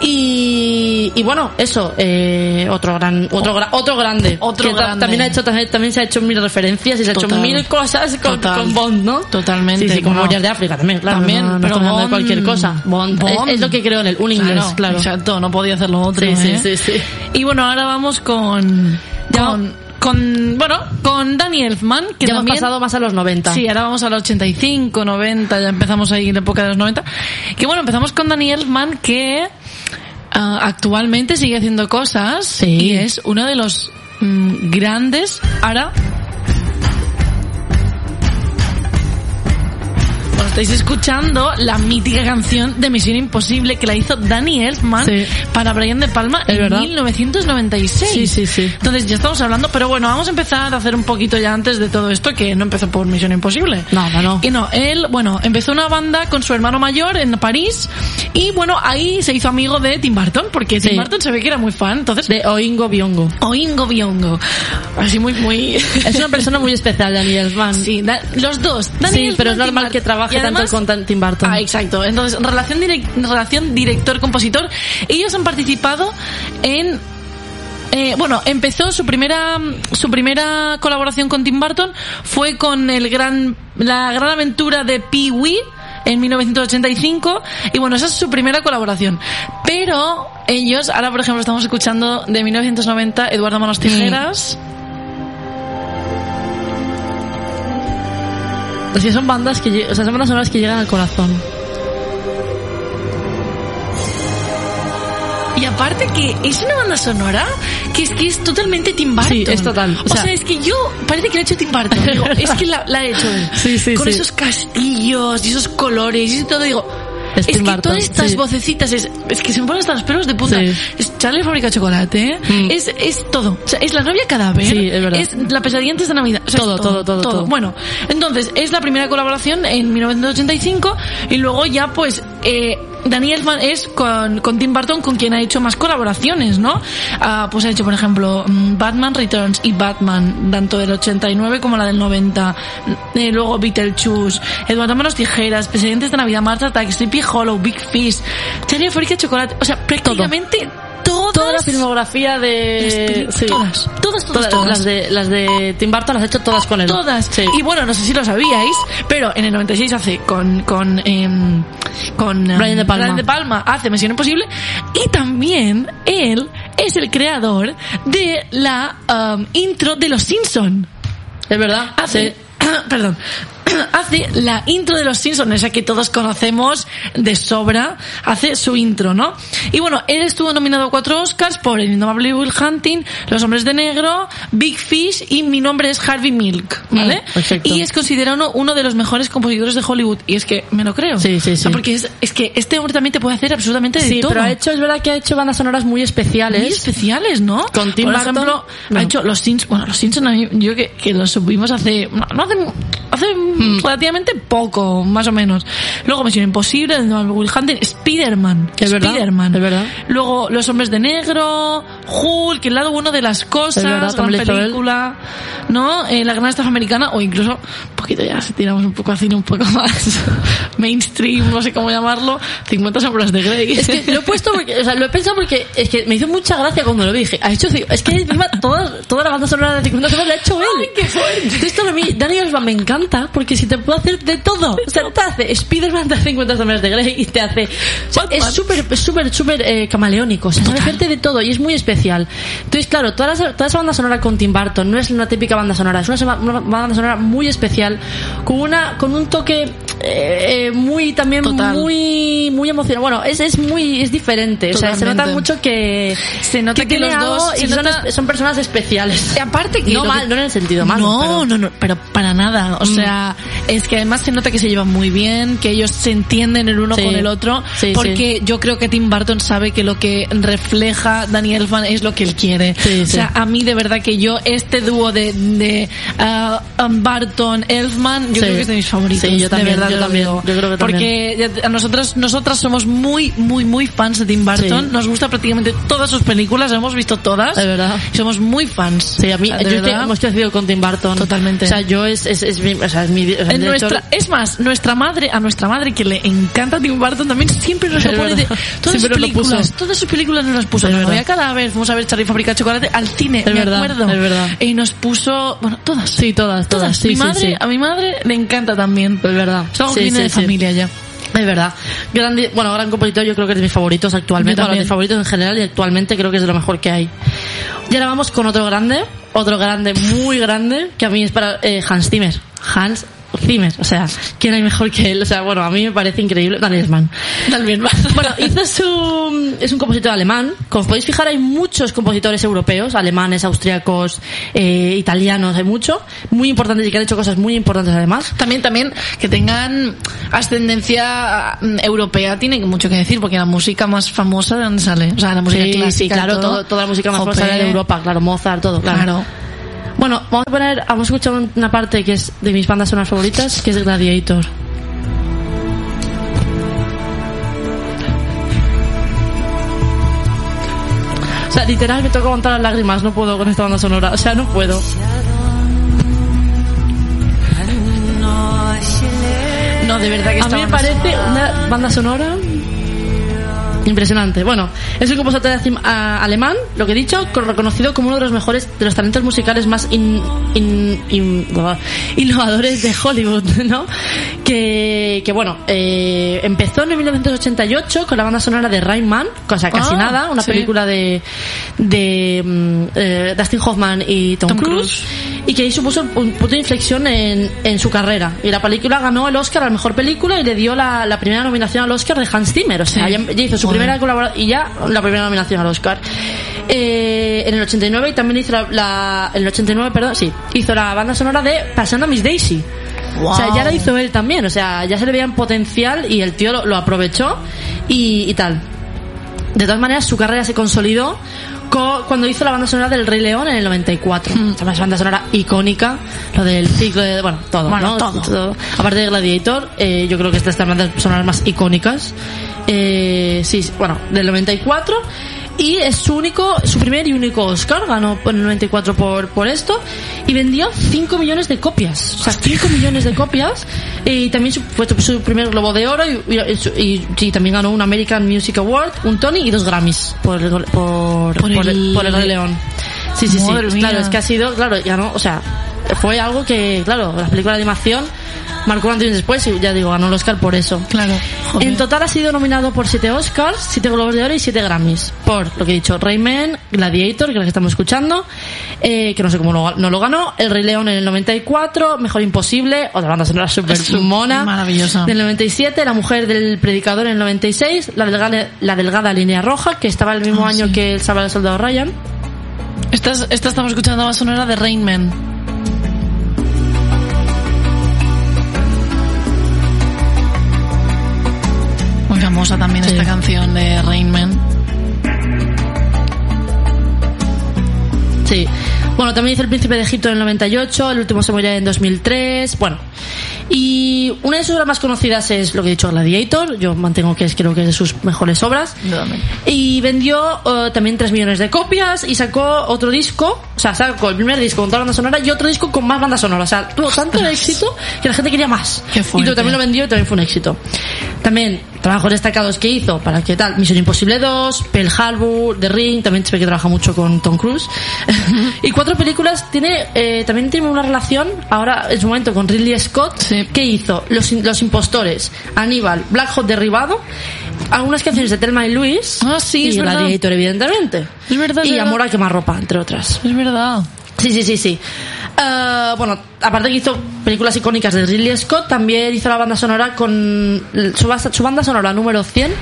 Y, y bueno, eso, eh, otro gran, otro, gra- otro grande. Otro Que grande. También ha hecho, también, también se ha hecho mil referencias y se ha hecho mil cosas con, con Bond, ¿no? Totalmente, Sí, sí, como. Memorias de África también, claro. También, no, pero de cualquier cosa. Bond, Bond. Es, es lo que creo en él, un inglés, claro. Exacto, no podía hacerlo otro. Sí, ¿eh? sí, sí. Y bueno, ahora vamos con. Con, con bueno, con Danny Elfman, que Ya hemos también. pasado más a los 90. Sí, ahora vamos a los 85, 90, ya empezamos ahí en la época de los 90. Que bueno, empezamos con Danny Elfman, que ah, actualmente sigue haciendo cosas Sí. y es uno de los mm, grandes. Ahora. Bueno, estáis escuchando la mítica canción de Misión Imposible que la hizo Danny Elfman Sí. para Brian De Palma Es en verdad. 1996. Sí, sí, sí. Entonces ya estamos hablando, pero bueno, vamos a empezar a hacer un poquito ya antes de todo esto, que no empezó por Misión Imposible. No, no, no. Que no, él, bueno, empezó una banda con su hermano mayor en París y bueno, ahí se hizo amigo de Tim Burton, porque Tim. Burton se ve que era muy fan, entonces... De Oingo Biongo. Oingo Biongo. Así muy, muy... Es una persona muy especial, Daniel Elfman. Sí, da- los dos. Danny Sí, Elfman, pero es normal que trabaje Y tanto además- con tan- Tim Burton. Ah, exacto. Entonces, relación, direc- relación director-compositor. Ellos han participado en Eh, bueno, empezó su primera su primera colaboración con Tim Burton fue con el gran la gran aventura de Pee Wee en 1985 y bueno, esa es su primera colaboración. Pero ellos, ahora por ejemplo estamos escuchando de 1990 Eduardo Manos Tijeras. O sea, son bandas que, o sea, son bandas sonoras que llegan al corazón. Y aparte que es una banda sonora que es que es totalmente Tim Burton. Sí, es total. O, O sea, es que yo parece que lo ha hecho Tim Burton. Digo, es que la, la ha hecho él. [laughs] Sí, sí, Con sí. esos castillos y esos colores y todo. Digo, Es que todas estas sí. vocecitas es, es que se me ponen hasta los pelos de punta. Sí. Es Charlie Fábrica de Chocolate, ¿eh? Mm. Es, es todo. O sea, es la novia cadáver. Sí, es verdad. Es la pesadilla antes de Navidad. O sea, es Todo, todo, todo, todo. Bueno, entonces es la primera colaboración en 1985 y luego ya pues eh, Daniel es con, con Tim Burton con quien ha hecho más colaboraciones, ¿no? Ah, pues ha hecho por ejemplo mm, Batman Returns y Batman, tanto del 89 como la del 90. Eh, luego Beetlejuice, Eduardo Manos Tijeras, Presidentes de Navidad, Mars Attack, Sleepy Hollow, Big Fish, Charlie Fábrica de Chocolate, o sea, prácticamente todas Toda la filmografía de... sí. todas, todas, todas, Todas, todas. Las, de, las de Tim Burton las ha hecho todas con él. Todas. Sí. Y bueno, no sé si lo sabíais, pero en el 96 hace con con em, con em, Brian De Palma. Brian De Palma hace Misión Imposible y también él es el creador de la em, intro de Los Simpson. Es verdad. Hace [clears throat] perdón. [coughs] Hace la intro de los Simpsons, esa que todos conocemos de sobra, hace su intro, ¿no? Y bueno, él estuvo nominado a cuatro Oscars por El Indomable Will Hunting, Los Hombres de Negro, Big Fish y Mi Nombre es Harvey Milk, ¿vale? Mm, perfecto. y es considerado uno de los mejores compositores de Hollywood. Y es que me lo creo. Sí, sí, O sea, sí. porque es, es que este hombre también te puede hacer absolutamente de Sí, todo. pero ha hecho, es verdad que ha hecho bandas sonoras muy especiales. muy especiales, ¿no? Con Tim Por ejemplo, no. ha hecho los Simpsons, bueno, los Simpsons yo que, que los subimos hace, no, no hace, hace Hmm. relativamente poco, más o menos. Luego Misión Imposible, Will Hunting, Spider-Man, Es verdad, Spider-Man. es verdad. Luego Los Hombres de Negro, Hulk, El lado bueno de las cosas, verdad, gran película, ¿no? Eh, la gran estafa americana, o incluso, un poquito ya, si tiramos un poco a cine un poco [laughs] más mainstream, no sé cómo llamarlo, 50 sombras de Grey. Es que lo he puesto porque, o sea, lo he pensado porque es que me hizo mucha gracia cuando lo dije. Ha hecho, es que encima toda, toda la banda sonora de 50 sombras la ha hecho él. ¡Ay, qué fuerte! Esto a mí, Daniel Elfman me encanta porque si te puede hacer de todo. O sea, te hace Spider-Man, te hace 50 sombras de Grey y te hace... o sea, es súper, súper, súper eh, camaleónico. O sea, sabe hacerte de todo y es muy especial. Entonces, claro, toda, las- toda esa banda sonora con Tim Burton no es una típica banda sonora, es una, una banda sonora muy especial, con una con un toque eh, eh, muy también Total. muy muy emocional. Bueno, es, es muy es diferente. O sea, se Totalmente. nota mucho que Se nota que tiene los dos- se son, nota- son personas especiales. Y aparte que no mal, que- no en el sentido malo. No, pero- no, no, pero para nada. O Mm. Sea, es que además se nota que se llevan muy bien, que ellos se entienden el uno Sí. con el otro, Sí, porque yo creo que Tim Burton sabe que lo que refleja Daniel Elfman es lo que él quiere. Sí, o sea, sí. a mí de verdad que yo este dúo de, de ah, um, Barton Elfman, yo Sí. creo que es de mis favoritos. Sí, yo también, de verdad yo también, yo creo que porque ya- a nosotros nosotras somos muy muy muy fans de Tim Burton. Sí. Nos gusta prácticamente todas sus películas, las hemos visto todas. Es verdad. Somos muy fans. Sí, a mí, de yo hemos crecido con Tim Burton. Totalmente. O sea, yo es, es, es mi, o sea, es mi, o sea, nuestra, es más, nuestra madre, a nuestra madre que le encanta Tim Burton también siempre nos [laughs] lo pone de todas sus nos películas, todas sus películas nos las puso. Verdad. novia cadáver, fuimos a ver Charlie Fábrica de Chocolate al cine, Es me verdad, acuerdo. es verdad. Y nos puso, bueno, todas. Sí, todas, todas. Sí, mi sí, madre, sí. a mi madre le encanta también. Es verdad. Es algo que viene de familia ya. Es verdad. Gran, bueno, gran compositor, yo creo que es de mis favoritos actualmente. Bueno, de mis favoritos en general y actualmente creo que es de lo mejor que hay. Y ahora vamos con otro grande, otro grande, muy grande, que a mí es para eh, Hans Zimmer. Hans Zimmer, o sea, ¿quién hay mejor que él? O sea, bueno, a mí me parece increíble. Daniel Elfman. También Bueno, hizo su, es un compositor alemán. Como os podéis fijar, hay muchos compositores europeos, alemanes, austriacos, eh, italianos, hay mucho. Muy importantes y que han hecho cosas muy importantes además. También, también que tengan ascendencia mm, europea tiene mucho que decir porque la música más famosa de dónde sale, o sea, la música Sí, clásica, sí, claro, todo, todo- toda la música más Jope. famosa de Europa, claro, Mozart, todo, claro. Claro. Bueno, vamos a poner, hemos escuchado una parte que es de mis bandas sonoras favoritas, que es Gladiator. O sea, literal me toca aguantar las lágrimas, no puedo con esta banda sonora, o sea, no puedo. No, de verdad que A mí me parece sonora- una banda sonora Impresionante. Bueno, es un compositor de- a- alemán, lo que he dicho, con- reconocido como uno de los mejores, de los talentos musicales más in- in- in- innovadores de Hollywood, [laughs] ¿no? Que, que bueno, eh, empezó en 1988 con la banda sonora de Rain Man, cosa casi Ah, nada, una sí. película de, de mm, eh, Dustin Hoffman y Tom, Tom Cruise, Cruise. y que ahí supuso un punto de inflexión en, en su carrera. Y la película ganó el Oscar a la mejor película y le dio la, la primera nominación al Oscar de Hans Zimmer. O sea, Sí. ya, ya hizo su. Primera colaboración y ya la primera nominación al Oscar. Eh, en el 89 y también hizo la, la- en el 89, perdón, sí, hizo la banda sonora de Pasando a Miss Daisy. O sea, ya la hizo él también, o sea, ya se le veía en potencial y el tío lo, lo aprovechó y, y tal. De todas maneras, su carrera se consolidó co- cuando hizo la banda sonora del Rey León en el 94. Mm. Esa banda sonora icónica, lo del ciclo de, bueno, todo, Bueno, ¿no? todo. Aparte de Gladiator, eh, yo creo que esta es de las bandas sonoras más icónicas. Eh, sí, sí, bueno, del 94. Y es su único, su primer y único Oscar, ganó en el 94 por, por esto, y vendió 5 millones de copias. O sea, 5 millones de copias, y también su- fue su primer Globo de Oro, y, y- y- sí, también ganó un American Music Award, un Tony y dos Grammys por por, por, Por el, por el Rey León. Sí, sí, sí. Madre mía. Claro, es que ha sido, claro, ganó, o sea, fue algo que, claro, la película de animación marcó un antes y un después, y ya digo, ganó el Oscar por eso. Claro. Joder. En total ha sido nominado por 7 Oscars, 7 Globos de Oro y 7 Grammys. Por lo que he dicho, Rayman, Gladiator, que es la que estamos escuchando, eh, que no sé cómo lo- no lo ganó, El Rey León en el 94, Mejor Imposible, otra banda sonora súper Su- mona. maravillosa. Del 97, La Mujer del Predicador en el 96, La Delgada, la delgada Línea Roja, que estaba el mismo Ah, año sí. que El Sábado del Soldado Ryan. Esta, es- esta estamos escuchando la sonora de Rain Muy famosa también Sí. esta canción de Rain Man. Sí. Bueno, también hizo El Príncipe de Egipto en el 98, El Último Samurai en 2003. Bueno. Y una de sus obras más conocidas es lo que he dicho, Gladiator. Yo mantengo que es, creo que es de sus mejores obras. Y vendió eh, también 3 millones de copias y sacó otro disco. O sea, sacó el primer disco con toda la banda sonora y otro disco con más banda sonora. O sea, tuvo tanto éxito que la gente quería más. Qué y también lo vendió y también fue un éxito. También, trabajos destacados que hizo, para qué tal, Misión Imposible 2, Pearl Harbor, The Ring, también se ve que trabaja mucho con Tom Cruise. [laughs] y cuatro películas, tiene eh, también tiene una relación, ahora en su momento, con Ridley Scott, Sí. que hizo Los, Los Impostores, Aníbal, Black Hawk Derribado, algunas canciones de Thelma y Luis, Ah, sí, y verdad. Gladiator, evidentemente. Es verdad, y. Amor a quemarropa, entre otras. Es verdad. Sí, sí, sí, sí. Eh, bueno, aparte que hizo películas icónicas de Ridley Scott, también hizo la banda sonora con su, banda sonora número 100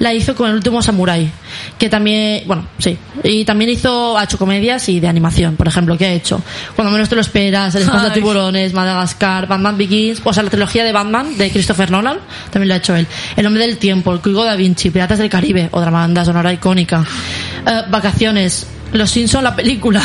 la hizo con el último Samurai, que también, bueno, sí, y también hizo ha hecho comedias y de animación, por ejemplo, que ha hecho Cuando menos te lo esperas, El espanta Ay. tiburones, Madagascar, Batman Begins, o sea, la trilogía de Batman de Christopher Nolan, también la ha hecho él. El hombre del tiempo, El Código da Vinci, Piratas del Caribe, otra banda sonora icónica. Eh, vacaciones, Los Simpson la película.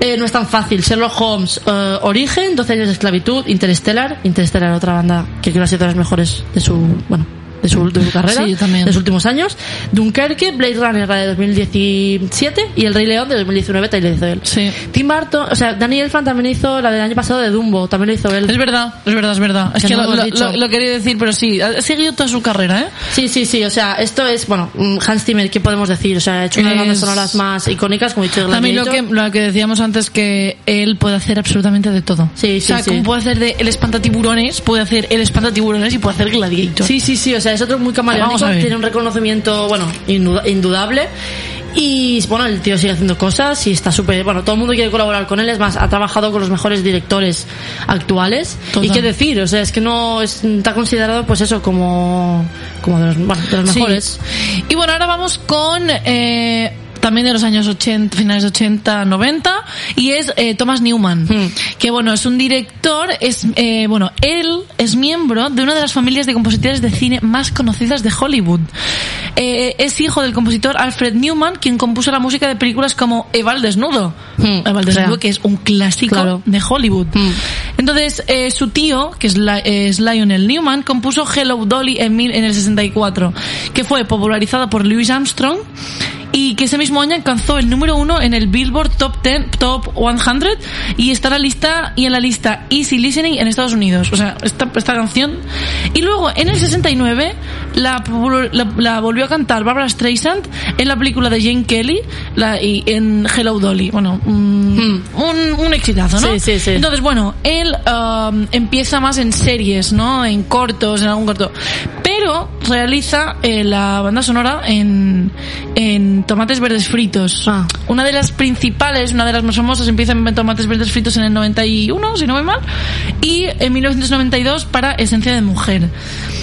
Eh, no es tan fácil. Sherlock Holmes, eh, Origen, 12 años de esclavitud, Interstellar, Interstellar, otra banda que creo que ha sido de las mejores de su, bueno, de su, de su carrera, Sí, también. de sus últimos años. Dunkerque, Blade Runner, la de 2017, y El Rey León de 2019, también hizo él. Sí. Tim Burton, o sea, Danny Elfman también hizo la del año pasado de Dumbo, también lo hizo él. Es verdad, es verdad, es verdad. Es Que que, no lo, lo lo- lo- quería decir, pero sí, ha seguido toda su carrera, ¿eh? Sí, sí, sí, o sea, esto es, bueno, mm, Hans Zimmer, ¿qué podemos decir? O sea, ha hecho una de las Es- sonoras más icónicas, como he dicho, mí lo que, lo que decíamos antes que él puede hacer absolutamente de todo. Sí, o sea, sí, sí. como puede hacer de el espantatiburones, puede hacer el espantatiburones y puede hacer gladiator. Sí, sí, sí, o sea, es otro muy camaleónico, tiene un reconocimiento, bueno, indu- indudable. Y bueno, el tío sigue haciendo cosas y está súper. Bueno, todo el mundo quiere colaborar con él. Es más, ha trabajado con los mejores directores actuales. Total. Y qué decir, o sea, es que no es- está considerado, pues eso, como, como de los, bueno, de los Sí. mejores. Y bueno, ahora vamos con eh, también de los años 80, finales de 80, 90, y es eh, Thomas Newman, Hmm. que bueno, es un director, es eh, bueno, él es miembro de una de las familias de compositores de cine más conocidas de Hollywood. Eh, es hijo del compositor Alfred Newman, quien compuso la música de películas como Eva al desnudo, Hmm. Eva al desnudo, que es un clásico claro. de Hollywood. Hmm. Entonces, eh, su tío, que es, Li- es Lionel Newman, compuso Hello Dolly en, mil- en el 64, que fue popularizada por Louis Armstrong y que ese mismo año alcanzó el número uno en el Billboard Top 10, Top 100 y está en la lista y en la lista Easy Listening en Estados Unidos. O sea, esta, esta canción. Y luego en el 69 la, la, la volvió a cantar Barbara Streisand en la película de Jane Kelly la, y en Hello Dolly. Bueno, un, un, un exitazo, ¿no? Hmm. Sí, sí, sí. Entonces, bueno, él um, empieza más en series, ¿no? En cortos, en algún corto. Pero realiza eh, la banda sonora en, en Tomates Verdes Fritos. Ah. Una de las principales, una de las más famosas, empieza en Tomates Verdes Fritos en el 91, si no me mal, y en 1992 para Esencia de Mujer.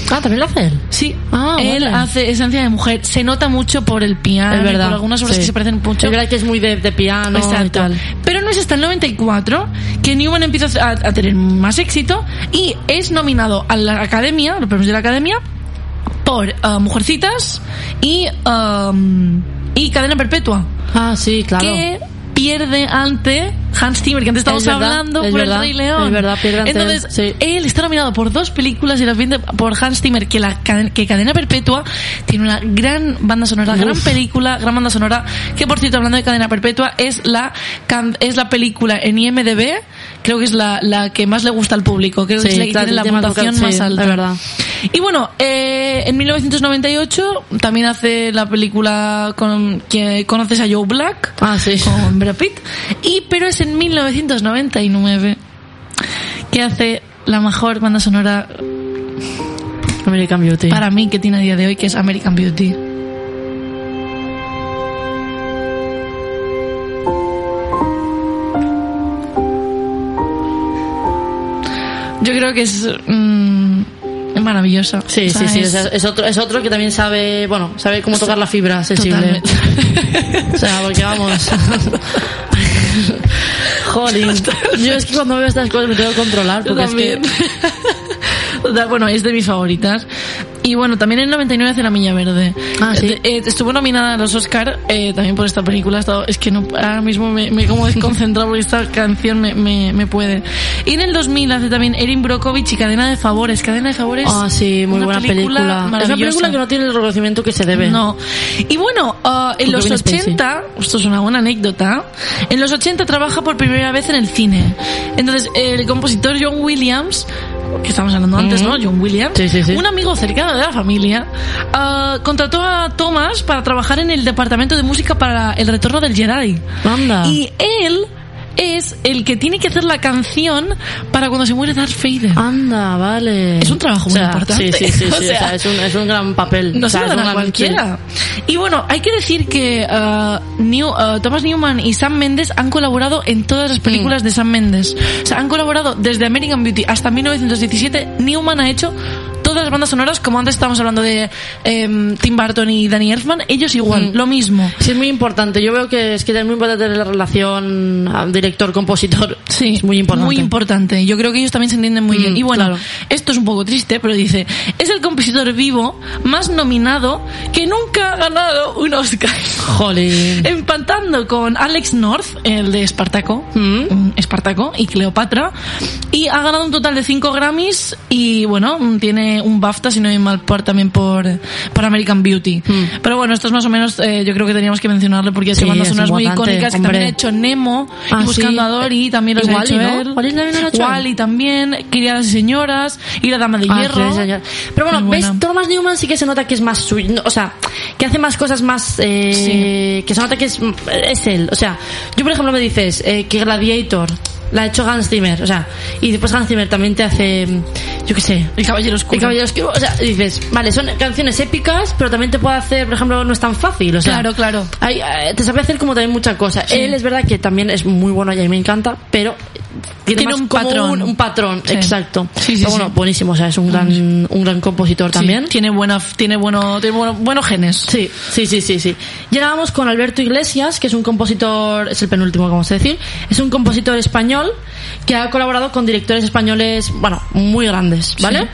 Ah, también lo hace él. Sí, Ah, él vale. hace Esencia de Mujer. Se nota mucho por el piano, Es verdad. por algunas obras sí. que se parecen mucho. Es verdad que es muy de, de piano y Exacto. tal. Pero no es hasta el 94 que Newman empieza a, a tener más éxito y es nominado a la Academia, los premios de la Academia, por ah, Mujercitas y, um, y Cadena Perpetua. Ah, sí, claro. Que pierde ante Hans Zimmer, que antes estábamos Es verdad, hablando es por verdad, el Rey León. es verdad, pierde ante Entonces, él, sí. él está nominado por dos películas y la pierde por Hans Zimmer, que la que Cadena Perpetua tiene una gran banda sonora, gran Uf. película, gran banda sonora, que por cierto, hablando de Cadena Perpetua, es la es la película en IMDB, creo que es la, la que más le gusta al público, creo que es la que claro, tiene la puntuación más sí, alta. es verdad. Y bueno, eh, en 1998 también hace la película con que conoces a Joe Black Ah, sí. con Brad Pitt. Y, pero es en 1999 que hace la mejor banda sonora American Beauty. para mí que tiene a día de hoy, que es American Beauty. Yo creo que es mm, es maravillosa. Sí, O sea, sí, sí. es- o sea, Es, otro, es otro que también sabe, bueno, sabe cómo tocar la fibra sensible. O sea, porque vamos. [laughs] Jolín. Yo es que cuando veo estas cosas me tengo que controlar. Porque es que. [laughs] bueno, es de mis favoritas. Y bueno, también en el 99 hace La Milla Verde. Ah, sí. Eh, eh, estuvo nominada a los Oscar eh, también por esta película. Estado- es que no, ahora mismo me, me como [laughs] desconcentrado porque esta canción me, me, me puede. Y en el 2000 hace también Erin Brockovich y Cadena de Favores. Cadena de Favores. Ah, sí, muy buena película. Es una película que no tiene el reconocimiento que se debe. No. Y bueno, ah, en los Kevin Spacey. 80, esto es una buena anécdota, en los 80 trabaja por primera vez en el cine. Entonces, el compositor John Williams, que estábamos hablando antes. ¿no? John Williams, Sí, sí, sí. un amigo cercano de la familia, ah, contrató a Thomas para trabajar en el departamento de música para el retorno del Jedi. Anda. Y él es el que tiene que hacer la canción para cuando se muere Darth Vader. Anda, vale. Es un trabajo muy O sea, importante. Sí, sí, sí. [laughs] O sí, o sea, sea, es, un, es un gran papel. No se lo dan a cualquiera. Y bueno, hay que decir que ah, New- ah, Thomas Newman y Sam Mendes han colaborado en todas las películas de Sam Mendes. O sea, han colaborado desde American Beauty hasta 1917. Newman ha hecho todas las bandas sonoras, como antes estábamos hablando de em, Tim Burton y Danny Elfman, ellos igual, Mm. lo mismo. Sí, es muy importante. Yo veo que es que es muy importante la relación director-compositor. Sí, Es muy importante. Muy importante. Yo creo que ellos también se entienden muy Mm, bien. Y bueno, claro. esto es un poco triste, pero dice, es el compositor vivo más nominado que nunca ha ganado un Oscar. Jolín. Empatando con Alex North, el de Espartaco, Mm. Espartaco y Cleopatra, y ha ganado un total de 5 Grammys y bueno, tiene un BAFTA, si no hay mal, por, también por, por American Beauty. Mm. Pero bueno, esto es más o menos, eh, yo creo que teníamos que mencionarlo porque Sí, bandas sonoras muy icónicas que hombre. también ha hecho Nemo Ah, y Buscando sí. a Dory, también los Y ha Wall-E, hecho ¿no? él. Wall-E también lo ha hecho él. Wall-E también, Criadas y Señoras, y La Dama de Ah, Hierro. sí. Pero bueno, ¿ves? Thomas Newman sí que se nota que es más suyo. no, O sea, que hace más cosas más. Eh, Que se nota que es, es él. O sea, yo por ejemplo me dices eh, que Gladiator la ha hecho Hans Zimmer. O sea, y después Hans Zimmer también te hace. Yo qué sé. El Caballero Oscuro. El Caballero Oscuro, o sea, dices, vale, son canciones épicas, pero también te puede hacer, por ejemplo, no es tan fácil, o sea. Claro, claro. hay, eh, te sabe hacer como también muchas cosas. Sí. Él es verdad que también es muy bueno y a mí me encanta, pero tiene, Tiene más un como patrón. Un, un patrón, Sí. exacto. Sí, sí, Pero bueno, sí. buenísimo, o sea, es un gran, un gran compositor Sí, también. tiene buena, tiene bueno, tiene bueno, buenos genes. Sí, sí, sí, sí, sí. Vamos con Alberto Iglesias, que es un compositor, es el penúltimo vamos a decir, es un compositor español que ha colaborado con directores españoles, bueno, muy grandes, ¿vale? Sí.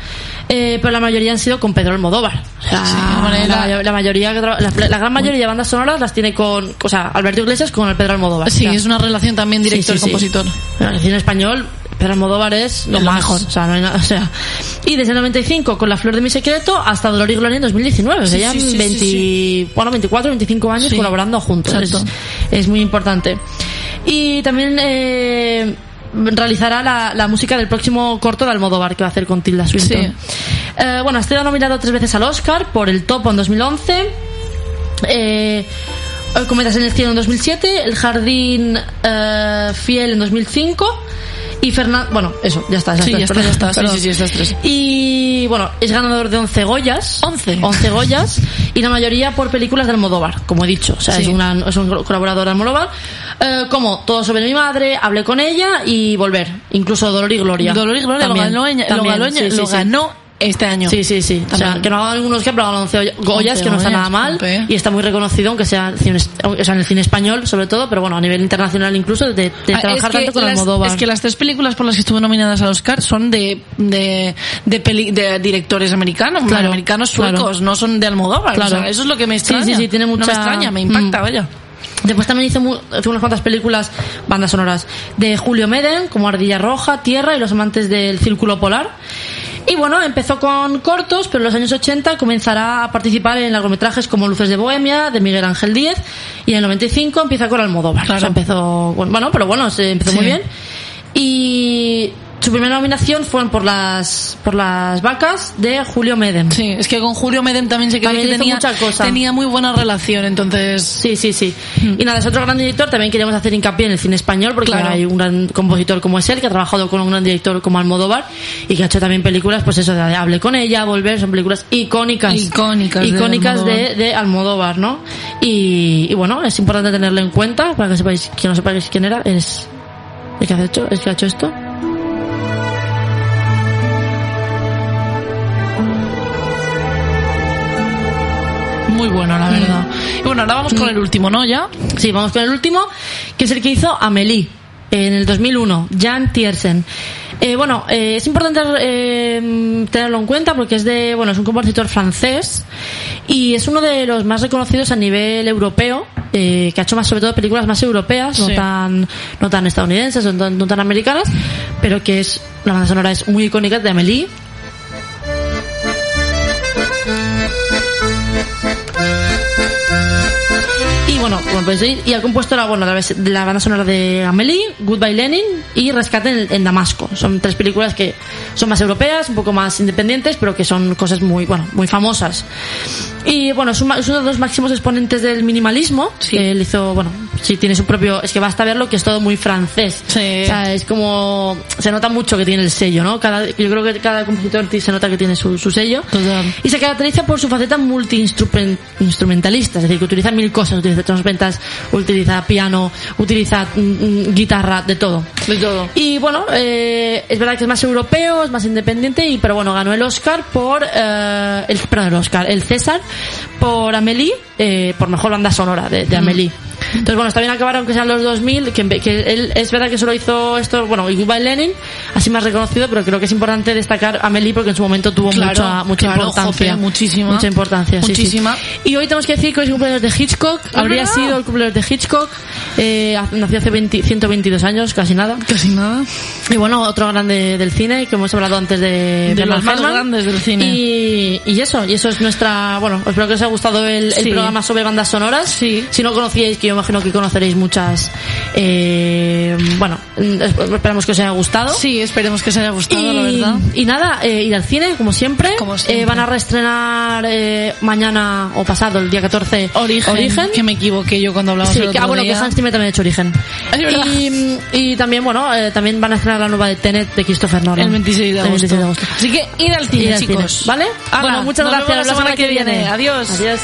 Eh, pero la mayoría han sido con Pedro Almodóvar. O sea, Sí, la, la- la mayoría, la, la gran mayoría de bandas sonoras las tiene con, o sea, Alberto Iglesias con el Pedro Almodóvar. Sí, O sea, es una relación también sí, sí, sí. director-compositor. El cine español Pero Almodóvar es lo más. mejor. O sea, no hay nada, o sea. Y desde el 95 con La Flor de mi Secreto hasta Dolor y Gloria en 2019. o sea, Sí, ya sí, sí, 20, sí, bueno, 24, 25 años Sí. colaborando juntos. Es, es muy importante. Y también eh, realizará la, la música del próximo corto de Almodóvar que va a hacer con Tilda Swinton. Eh, bueno, ha sido nominado tres veces al Oscar por El Topo en 2011. Eh, Cometas en el cielo en 2007, El jardín eh, fiel en 2005 y Fernando, bueno, eso, ya está, Sí, tres, ya está, perdón, ya está. Sí, perdón. sí, sí, estas tres. Y bueno, es ganador de 11 Goyas. 11. 11 Goyas y la mayoría por películas de Almodóvar, como he dicho. O sea, Sí. es, una- es un colaborador de Almodóvar. Eh, como Todo sobre mi madre, Hablé con ella y Volver. Incluso Dolor y Gloria. Dolor y Gloria También, lo ganó, en- lo también, ganó, sí, lo ganó este año. Sí, sí, sí. O sea, que no ha ganado ninguno Oscar, pero ha ganado 11 Goya- Goyas, 11 que no está nada mal. Y está muy reconocido, aunque sea, en cine- o sea, en el cine español, sobre todo, pero bueno, a nivel internacional incluso, de, de Ah, trabajar que tanto con las, Almodóvar. Es que las tres películas por las que estuvo nominadas al Oscar son de, de, de, peli- de directores americanos, Claro, americanos claro. suecos, no son de Almodóvar. Claro. O sea, eso es lo que me Sí, sí, extraña. sí, tiene No mucha- me extraña, me impacta, Mm. vaya. Después también hizo unas cuantas películas, bandas sonoras, de Julio Meden, como Ardilla Roja, Tierra y Los Amantes del Círculo Polar. Y bueno, empezó con cortos, pero en los años 80 comenzará a participar en largometrajes como Luces de Bohemia, de Miguel Ángel Díez, y en el 95 empieza con Almodóvar. Claro. O sea, empezó, bueno, pero bueno, se empezó Sí. muy bien. Y su primera nominación fue por las, por las vacas de Julio Meden. Sí, es que con Julio Medem también se También que tenía, mucha cosa. tenía muy buena relación, entonces... Sí, sí, sí. Y nada, es otro gran director. También queríamos hacer hincapié en el cine español porque Claro. hay un gran compositor como es él, que ha trabajado con un gran director como Almodóvar y que ha hecho también películas, pues eso, de Hable con ella, Volver, son películas icónicas. Icónicas de Icónicas de, Almodóvar. de Almodóvar, ¿no? Y, y bueno, es importante tenerlo en cuenta para que sepáis, que no sepáis quién era, es el que ha hecho, el que ha hecho esto. Muy bueno, la verdad. Y bueno, ahora vamos con el último, ¿no? Ya. Sí, vamos con el último, que es el que hizo Amélie en el 2001, Jan Tiersen. Eh, bueno, eh, es importante eh, tenerlo en cuenta porque es de, bueno, es un compositor francés y es uno de los más reconocidos a nivel europeo, eh, que ha hecho más sobre todo películas más europeas, no Sí. tan, no tan estadounidenses, no tan, no tan americanas, pero que es, la banda sonora es muy icónica de Amélie. Como podéis ver, y ha compuesto la, bueno, la, banda sonora de Amelie, Goodbye Lenin y Rescate en, en Damasco. Son tres películas que son más europeas, un poco más independientes, pero que son cosas muy, bueno, muy famosas. Y bueno, es, un ma- es uno de los máximos exponentes del minimalismo. Sí. Él hizo, bueno, sí tiene su propio, es que basta verlo que es todo muy francés. Sí. O sea, es como, se nota mucho que tiene el sello, ¿no? Cada, yo creo que cada compositor se nota que tiene su, su sello. Total. Y se caracteriza por su faceta multi-instrumentalista, es decir, que utiliza mil cosas, utiliza trompetas, utiliza piano, utiliza mm, mm, guitarra, de todo. De todo. Y bueno, eh, es verdad que es más europeo, es más independiente, y pero bueno, ganó el Oscar por, eh, el, perdón, el Oscar, el César por Amélie, eh, por mejor banda sonora de, de Amélie. Entonces bueno, está bien acabar aunque sean los 2000, que, que él es verdad que solo hizo esto, bueno, y Goodbye Lenin, así más reconocido, pero creo que es importante destacar a Amélie porque en su momento tuvo Claro, mucha, mucha claro, importancia. jope, muchísima. Mucha importancia, sí, sí. Muchísima. Y hoy tenemos que decir que hoy es el cumpleaños de Hitchcock, habría verdad. sido el cumpleaños de Hitchcock, eh, nació hace 20 122 años, casi nada. Casi nada. Y bueno, otro grande del cine, que hemos hablado antes de, De los más Herrmann. grandes del cine. Y, y eso, y eso es nuestra, bueno, espero que os haya gustado el, el Sí. programa sobre bandas sonoras. Sí. Si no conocíais, que yo imagino que conoceréis muchas, eh, bueno, mm, esperamos que os haya gustado. Sí, esperemos que os haya gustado, Y, la verdad. y nada, eh, ir al cine, como siempre. Como siempre. Eh, van a reestrenar eh, mañana o pasado, el día 14, Origen, que me equivoqué yo cuando hablamos Sí, el que, otro ah, bueno, día. que Hans Zimmer también ha hecho Origen. Es verdad. Y, y también, bueno, también van a estrenar la nueva de Tenet de Christopher Nolan. El 26 de agosto. 26 de agosto. Así que ir al cine, Ir al cine, chicos. ¿Vale? Hala, bueno, muchas gracias. vemos la semana que viene. Adiós. Adiós.